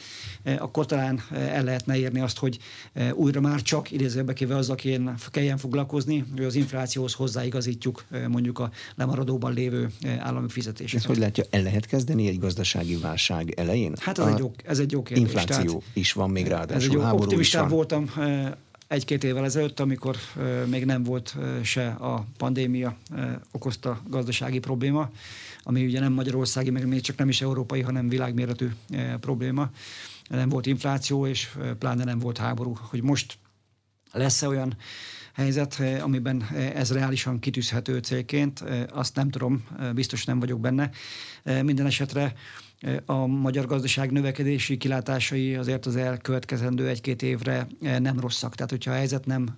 akkor talán el lehetne érni azt, hogy újra már csak idézőbe kéve azzal kéne, kelljen foglalkozni, hogy az inflációhoz hozzáigazítjuk mondjuk a lemaradóban lévő állami fizetéseket. Ez hogy látja, el lehet kezdeni egy gazdasági válság elején? Hát ez, a egy, jó, ez egy jó kérdés. Infláció Tehát, is van még ráadásul, ez egy jó, optimistább voltam egy-két évvel ezelőtt, amikor még nem volt se a pandémia okozta gazdasági probléma, ami ugye nem magyarországi, meg még csak nem is európai, hanem világméretű probléma. Nem volt infláció, és pláne nem volt háború. Hogy most lesz-e olyan helyzet, amiben ez reálisan kitűzhető célként, azt nem tudom, biztos nem vagyok benne. Minden esetre a magyar gazdaság növekedési kilátásai azért az elkövetkezendő egy-két évre nem rosszak. Tehát, hogyha a helyzet nem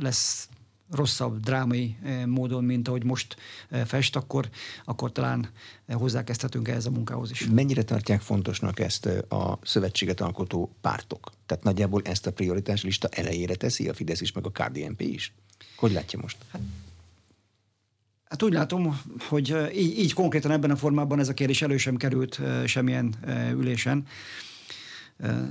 lesz rosszabb drámai módon, mint ahogy most fest, akkor, akkor talán hozzákezdhetünk ehhez a munkához is. Mennyire tartják fontosnak ezt a szövetséget alkotó pártok? Tehát nagyjából ezt a prioritás lista elejére teszi a Fidesz is, meg a KDNP is? Hogy látja most? Hát Hát úgy látom, hogy így, így konkrétan ebben a formában ez a kérdés elő sem került semmilyen ülésen.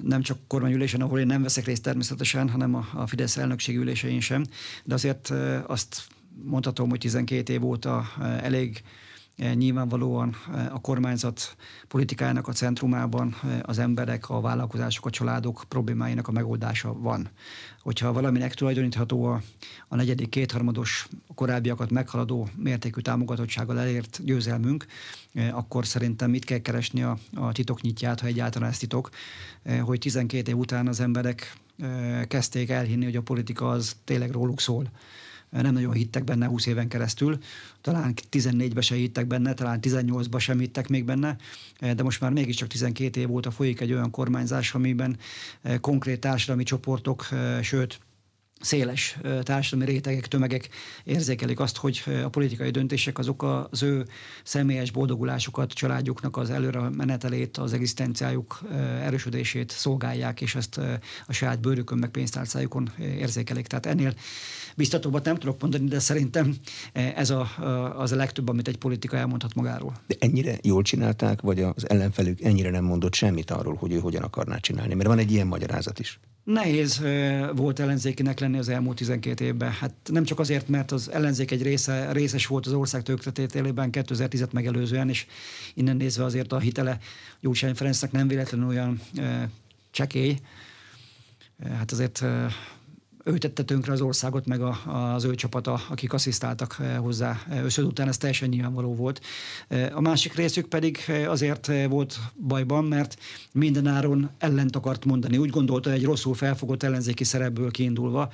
Nem csak kormányülésen, ahol én nem veszek részt természetesen, hanem a, a Fidesz elnökség ülésein sem. De azért azt mondhatom, hogy 12 év óta elég nyilvánvalóan eh, a kormányzat politikájának a centrumában eh, az emberek, a vállalkozások, a családok problémáinak a megoldása van. Hogyha valaminek tulajdonítható a, a negyedik kétharmados korábbiakat meghaladó mértékű támogatottsággal elért győzelmünk, akkor szerintem mit kell keresni a, a titoknyitját, ha egyáltalán ez titok, hogy 12 év után az emberek kezdték elhinni, hogy a politika az tényleg róluk szól nem nagyon hittek benne 20 éven keresztül, talán 14-be se hittek benne, talán 18-ba sem hittek még benne, de most már mégiscsak 12 év óta folyik egy olyan kormányzás, amiben konkrét társadalmi csoportok, sőt széles társadalmi rétegek, tömegek érzékelik azt, hogy a politikai döntések azok az ő személyes boldogulásukat, családjuknak az előre menetelét, az egzisztenciájuk erősödését szolgálják, és ezt a saját bőrükön meg pénztárcájukon érzékelik. Tehát ennél biztatóbbat nem tudok mondani, de szerintem ez a, az a legtöbb, amit egy politika elmondhat magáról. De ennyire jól csinálták, vagy az ellenfelük ennyire nem mondott semmit arról, hogy ő hogyan akarná csinálni? Mert van egy ilyen magyarázat is. Nehéz volt ellenzékinek lenni az elmúlt 12 évben. Hát nem csak azért, mert az ellenzék egy része, részes volt az ország tönkretételében 2010-et megelőzően, és innen nézve azért a hitele Gyurcsány Ferencnek nem véletlenül olyan csekély. Hát azért ő tette tönkre az országot, meg a, az ő csapata, akik asszisztáltak eh, hozzá eh, összöd után, ez teljesen nyilvánvaló volt. Eh, a másik részük pedig azért volt bajban, mert mindenáron ellent akart mondani. Úgy gondolta egy rosszul felfogott ellenzéki szerepből kiindulva,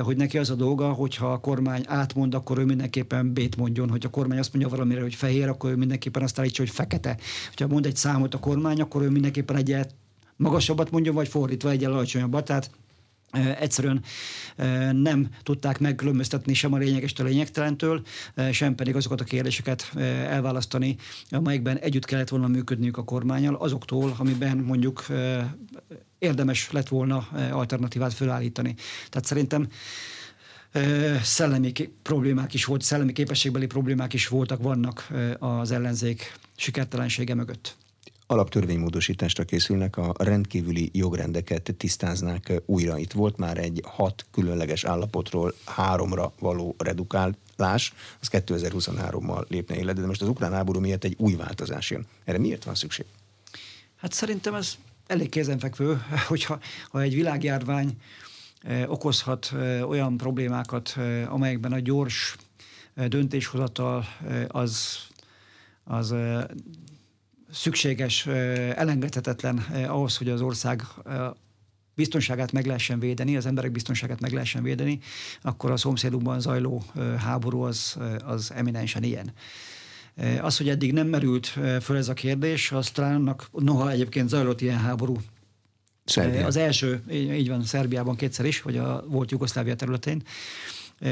hogy neki az a dolga, hogyha a kormány átmond, akkor ő mindenképpen bét mondjon, hogy a kormány azt mondja valamire, hogy fehér, akkor ő mindenképpen azt állítsa, hogy fekete. Ha mond egy számot a kormány, akkor ő mindenképpen egyet magasabbat mondjon, vagy fordítva egy alacsonyabbat. Tehát egyszerűen nem tudták megkülönböztetni sem a lényeges a lényegtelentől, sem pedig azokat a kérdéseket elválasztani, amelyekben együtt kellett volna működniük a kormányal, azoktól, amiben mondjuk érdemes lett volna alternatívát felállítani. Tehát szerintem szellemi problémák is volt, szellemi képességbeli problémák is voltak, vannak az ellenzék sikertelensége mögött alaptörvénymódosításra készülnek, a rendkívüli jogrendeket tisztáznák újra. Itt volt már egy hat különleges állapotról háromra való redukálás, az 2023-mal lépne életbe, de most az ukrán háború miatt egy új változás jön. Erre miért van szükség? Hát szerintem ez elég kézenfekvő, hogyha ha egy világjárvány okozhat olyan problémákat, amelyekben a gyors döntéshozatal az, az szükséges, elengedhetetlen ahhoz, hogy az ország biztonságát meg lehessen védeni, az emberek biztonságát meg lehessen védeni, akkor a szomszédunkban zajló háború az, az eminensen ilyen. Az, hogy eddig nem merült föl ez a kérdés, az talán annak, noha egyébként zajlott ilyen háború Szerbia. Az első, így van, Szerbiában kétszer is, vagy a volt Jugoszlávia területén.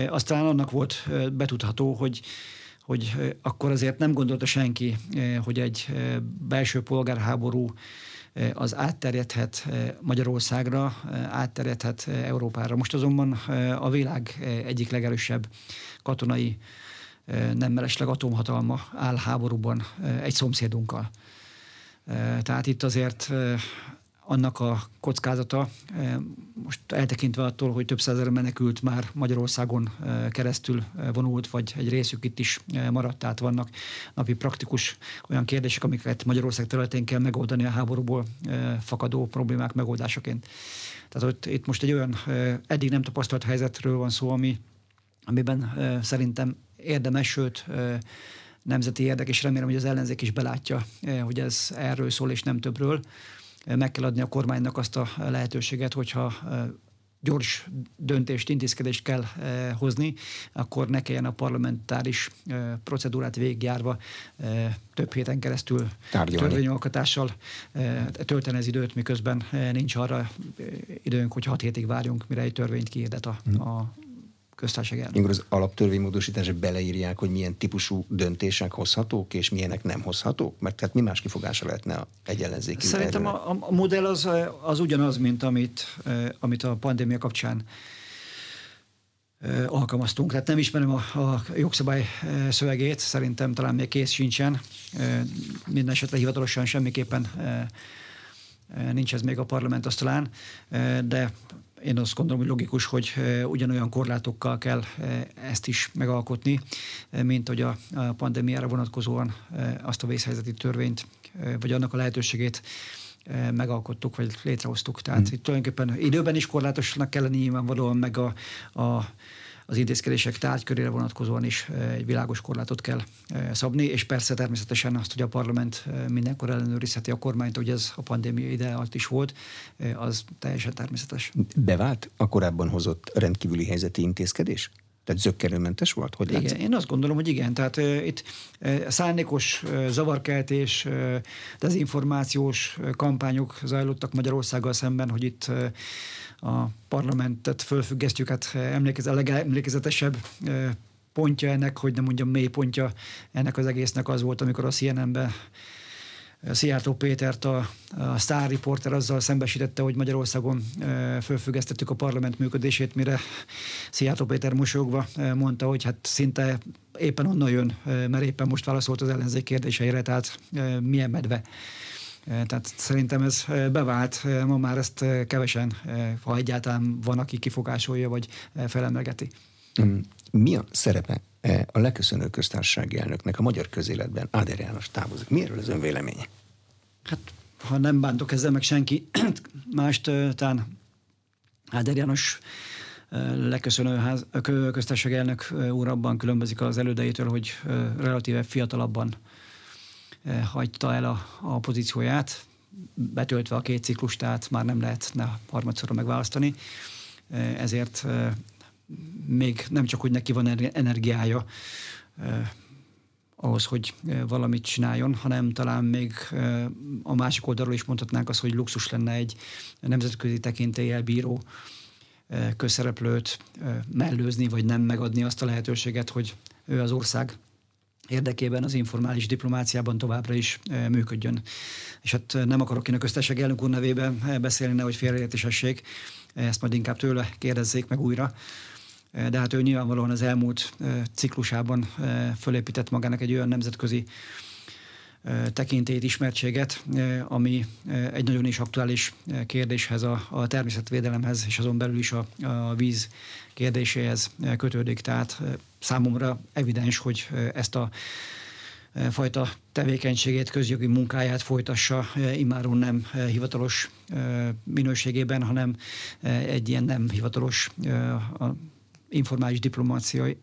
Aztán annak volt betudható, hogy hogy akkor azért nem gondolta senki, hogy egy belső polgárháború az átterjedhet Magyarországra, átterjedhet Európára. Most azonban a világ egyik legerősebb katonai, nem mellesleg atomhatalma áll háborúban egy szomszédunkkal. Tehát itt azért annak a kockázata, eh, most eltekintve attól, hogy több százezer menekült már Magyarországon eh, keresztül eh, vonult, vagy egy részük itt is maradt, tehát vannak napi praktikus olyan kérdések, amiket Magyarország területén kell megoldani a háborúból fakadó problémák megoldásaként. Tehát ott, itt most egy olyan eddig nem tapasztalt helyzetről van szó, ami, amiben szerintem érdemes, sőt nemzeti érdek, és remélem, hogy az ellenzék is belátja, hogy ez erről szól, és nem többről meg kell adni a kormánynak azt a lehetőséget, hogyha gyors döntést, intézkedést kell hozni, akkor ne kelljen a parlamentáris procedúrát végigjárva több héten keresztül Tárgyalni. törvényalkotással tölteni az időt, miközben nincs arra időnk, hogy hat hétig várjunk, mire egy törvényt kiirdet a, hmm. a köztársaság elnök. Amikor az alaptörvénymódosításra beleírják, hogy milyen típusú döntések hozhatók, és milyenek nem hozhatók? Mert tehát mi más kifogása lehetne egy ellenzéki Szerintem a, a, modell az, az ugyanaz, mint amit, amit a pandémia kapcsán alkalmaztunk. Tehát nem ismerem a, a jogszabály szövegét, szerintem talán még kész sincsen. Minden esetre hivatalosan semmiképpen nincs ez még a parlament asztalán, de én azt gondolom, hogy logikus, hogy ugyanolyan korlátokkal kell ezt is megalkotni, mint hogy a pandémiára vonatkozóan azt a vészhelyzeti törvényt, vagy annak a lehetőségét megalkottuk, vagy létrehoztuk. Tehát hmm. itt tulajdonképpen időben is korlátosnak kellene nyilvánvalóan, meg a, a az intézkedések tárgykörére vonatkozóan is egy világos korlátot kell szabni, és persze természetesen azt, hogy a parlament mindenkor ellenőrizheti a kormányt, hogy ez a pandémia ide alatt is volt, az teljesen természetes. Bevált a korábban hozott rendkívüli helyzeti intézkedés? Tehát zöggenőmentes volt? Hogy igen, én azt gondolom, hogy igen. Tehát uh, itt uh, szándékos uh, zavarkeltés, uh, dezinformációs uh, kampányok zajlottak Magyarországgal szemben, hogy itt uh, a parlamentet fölfüggesztjük, hát emlékez, a legemlékezetesebb uh, pontja ennek, hogy nem mondjam mély pontja ennek az egésznek az volt, amikor a CNN-ben Szijjártó Pétert, a, a Star Reporter azzal szembesítette, hogy Magyarországon e, fölfüggesztettük a parlament működését, mire Szijjártó Péter mosolyogva e, mondta, hogy hát szinte éppen onnan jön, e, mert éppen most válaszolt az ellenzék kérdéseire, tehát milyen medve. Tehát szerintem ez bevált, ma már ezt kevesen, ha egyáltalán van, aki kifogásolja vagy felemlegeti. Mm. Mi a szerepe a leköszönő köztársasági elnöknek a magyar közéletben Áder János távozik. Mi erről az ön véleménye? Hát, ha nem bántok ezzel meg senki mást, talán Áder János leköszönő ház, köztársasági elnök úr abban különbözik az elődeitől, hogy relatíve fiatalabban hagyta el a, a pozícióját, betöltve a két ciklust, tehát már nem lehetne harmadszorra megválasztani. Ezért még nem csak, hogy neki van energiája eh, ahhoz, hogy eh, valamit csináljon, hanem talán még eh, a másik oldalról is mondhatnánk azt, hogy luxus lenne egy nemzetközi tekintéllyel bíró eh, közszereplőt eh, mellőzni, vagy nem megadni azt a lehetőséget, hogy ő az ország érdekében az informális diplomáciában továbbra is működjön. És hát nem akarok én a köztesség elnök úr nevében beszélni, nehogy félreértésessék, ezt majd inkább tőle kérdezzék meg újra de hát ő nyilvánvalóan az elmúlt ciklusában fölépített magának egy olyan nemzetközi tekintélyt, ismertséget, ami egy nagyon is aktuális kérdéshez, a, a természetvédelemhez, és azon belül is a, a víz kérdéséhez kötődik. Tehát számomra evidens, hogy ezt a fajta tevékenységét, közjogi munkáját folytassa immáron nem hivatalos minőségében, hanem egy ilyen nem hivatalos informális diplomáciai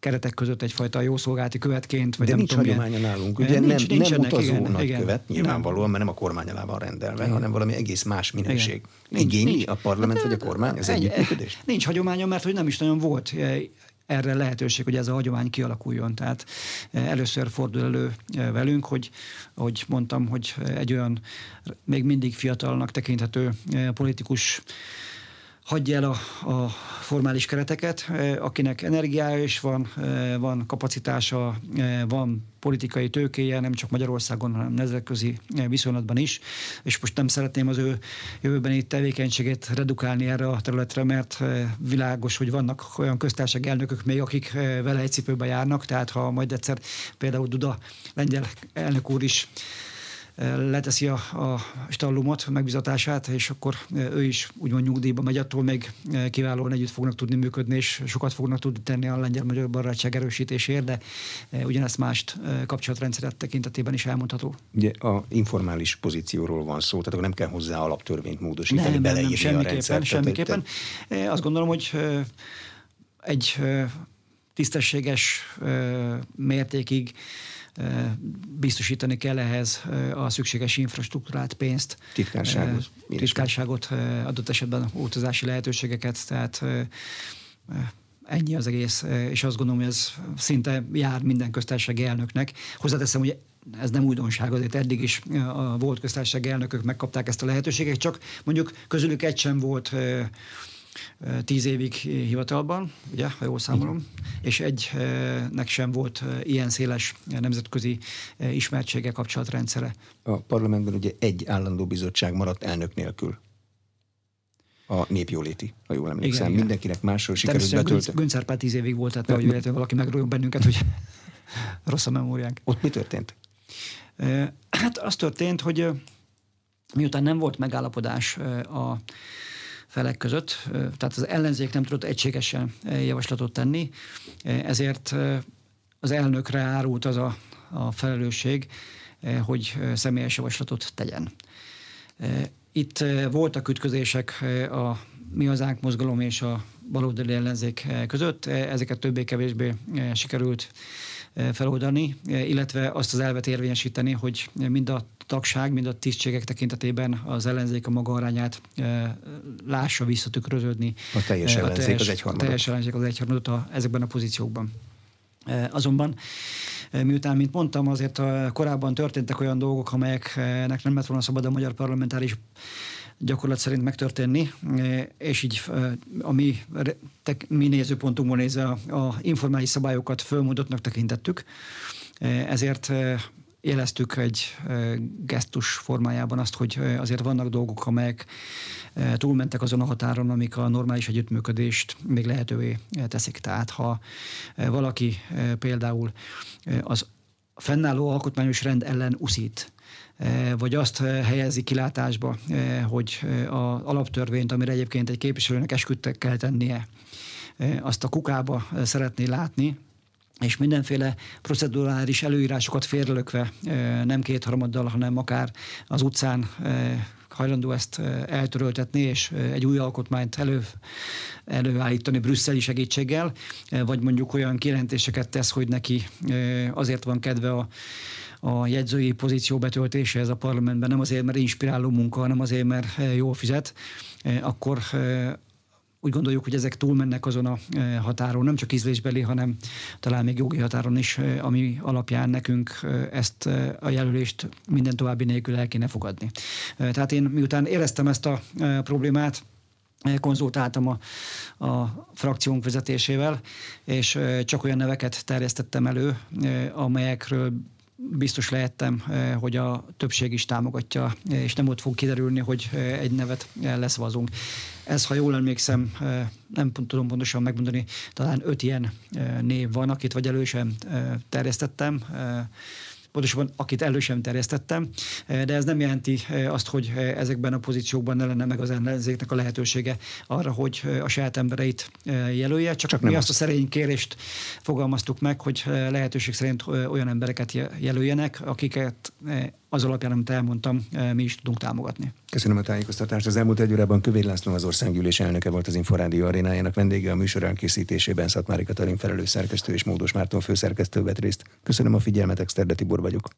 keretek között egyfajta jószolgálati követként. Vagy De nem nincs tudom, hagyománya milyen. nálunk. Ugye nincs, nem, nem utazó igen, nagykövet, igen. nyilvánvalóan, mert nem a kormány alá van rendelve, igen. hanem valami egész más minőség. Nincs, Igényli nincs. a parlament hát, vagy a kormány az együttműködést? Nincs hagyománya, mert hogy nem is nagyon volt erre lehetőség, hogy ez a hagyomány kialakuljon. Tehát először fordul elő velünk, hogy, ahogy mondtam, hogy egy olyan még mindig fiatalnak tekinthető politikus hagyja el a, a formális kereteket, akinek energiája is van, van kapacitása, van politikai tőkéje, nem csak Magyarországon, hanem nemzetközi viszonylatban is, és most nem szeretném az ő jövőbeni tevékenységét redukálni erre a területre, mert világos, hogy vannak olyan köztársaság elnökök még, akik vele egy cipőbe járnak, tehát ha majd egyszer például Duda lengyel elnök úr is leteszi a, a stallumot, megbizatását, és akkor ő is úgymond nyugdíjba megy, attól még kiválóan együtt fognak tudni működni, és sokat fognak tudni tenni a lengyel-magyar barátság erősítéséért, de ugyanezt mást kapcsolatrendszeret tekintetében is elmondható. Ugye a informális pozícióról van szó, tehát akkor nem kell hozzá alaptörvényt módosítani, nem, beleírni nem, semmiképpen, a rendszert. Semmiképpen. Tehát... Azt gondolom, hogy egy tisztességes mértékig biztosítani kell ehhez a szükséges infrastruktúrát, pénzt, titkárságot, titkárságot adott esetben utazási lehetőségeket, tehát ennyi az egész, és azt gondolom, hogy ez szinte jár minden köztársasági elnöknek. Hozzáteszem, hogy ez nem újdonság, azért eddig is a volt köztársasági elnökök megkapták ezt a lehetőséget, csak mondjuk közülük egy sem volt tíz évig hivatalban, ugye, ha jól számolom, és egynek sem volt ilyen széles nemzetközi ismertsége, kapcsolatrendszere. A parlamentben ugye egy állandó bizottság maradt elnök nélkül a népjóléti, ha jól emlékszem. Igen, Mindenkinek máshol sikerült betölteni. Gönc tíz évig volt, tehát nehogy véletlenül valaki megróljon bennünket, hogy rossz a memóriánk. Ott mi történt? Hát az történt, hogy miután nem volt megállapodás a felek között, tehát az ellenzék nem tudott egységesen javaslatot tenni, ezért az elnökre árult az a, a felelősség, hogy személyes javaslatot tegyen. Itt voltak ütközések a Mi Hazánk mozgalom és a baloldali ellenzék között, ezeket többé-kevésbé sikerült feloldani, illetve azt az elvet érvényesíteni, hogy mind a tagság, mind a tisztségek tekintetében az ellenzék a maga arányát e, lássa visszatükröződni. A teljes ellenzék a teljes, az egyharmadot. A teljes ellenzék az egyharmadot a, ezekben a pozíciókban. E, azonban miután, mint mondtam, azért korábban történtek olyan dolgok, amelyeknek nem lett volna szabad a magyar parlamentáris gyakorlat szerint megtörténni, és így a mi, mi nézőpontunkból nézve a, a informális szabályokat fölmondottnak tekintettük. Ezért éleztük egy gesztus formájában azt, hogy azért vannak dolgok, amelyek túlmentek azon a határon, amik a normális együttműködést még lehetővé teszik. Tehát ha valaki például az fennálló alkotmányos rend ellen uszít, vagy azt helyezi kilátásba, hogy az alaptörvényt, amire egyébként egy képviselőnek esküdtek kell tennie, azt a kukába szeretné látni, és mindenféle procedurális előírásokat félrelökve, nem kétharmaddal, hanem akár az utcán hajlandó ezt eltöröltetni, és egy új alkotmányt elő, előállítani brüsszeli segítséggel, vagy mondjuk olyan kijelentéseket tesz, hogy neki azért van kedve a a jegyzői pozíció betöltése ez a parlamentben, nem azért, mert inspiráló munka, hanem azért, mert jól fizet, akkor úgy gondoljuk, hogy ezek túlmennek azon a e, határon, nem csak ízlésbeli, hanem talán még jogi határon is, e, ami alapján nekünk e, ezt a jelölést minden további nélkül el kéne fogadni. Tehát én miután éreztem ezt a problémát, konzultáltam a, a frakciónk vezetésével, és csak olyan neveket terjesztettem elő, amelyekről biztos lehettem, eh, hogy a többség is támogatja, és nem ott fog kiderülni, hogy eh, egy nevet eh, leszavazunk. Ez, ha jól emlékszem, nem tudom pontosan megmondani, talán öt ilyen név van, akit vagy elősen terjesztettem pontosabban akit elő sem terjesztettem, de ez nem jelenti azt, hogy ezekben a pozíciókban ne lenne meg az ellenzéknek a lehetősége arra, hogy a saját embereit jelölje, csak, csak mi azt a szerény kérést fogalmaztuk meg, hogy lehetőség szerint olyan embereket jelöljenek, akiket az alapján, amit elmondtam, mi is tudunk támogatni. Köszönöm a tájékoztatást. Az elmúlt egy órában Kövér László az országgyűlés elnöke volt az Inforádió arénájának vendége a műsor elkészítésében Szatmári Katalin felelős szerkesztő és Módos Márton főszerkesztő vett részt. Köszönöm a figyelmet, Exterde Tibor vagyok.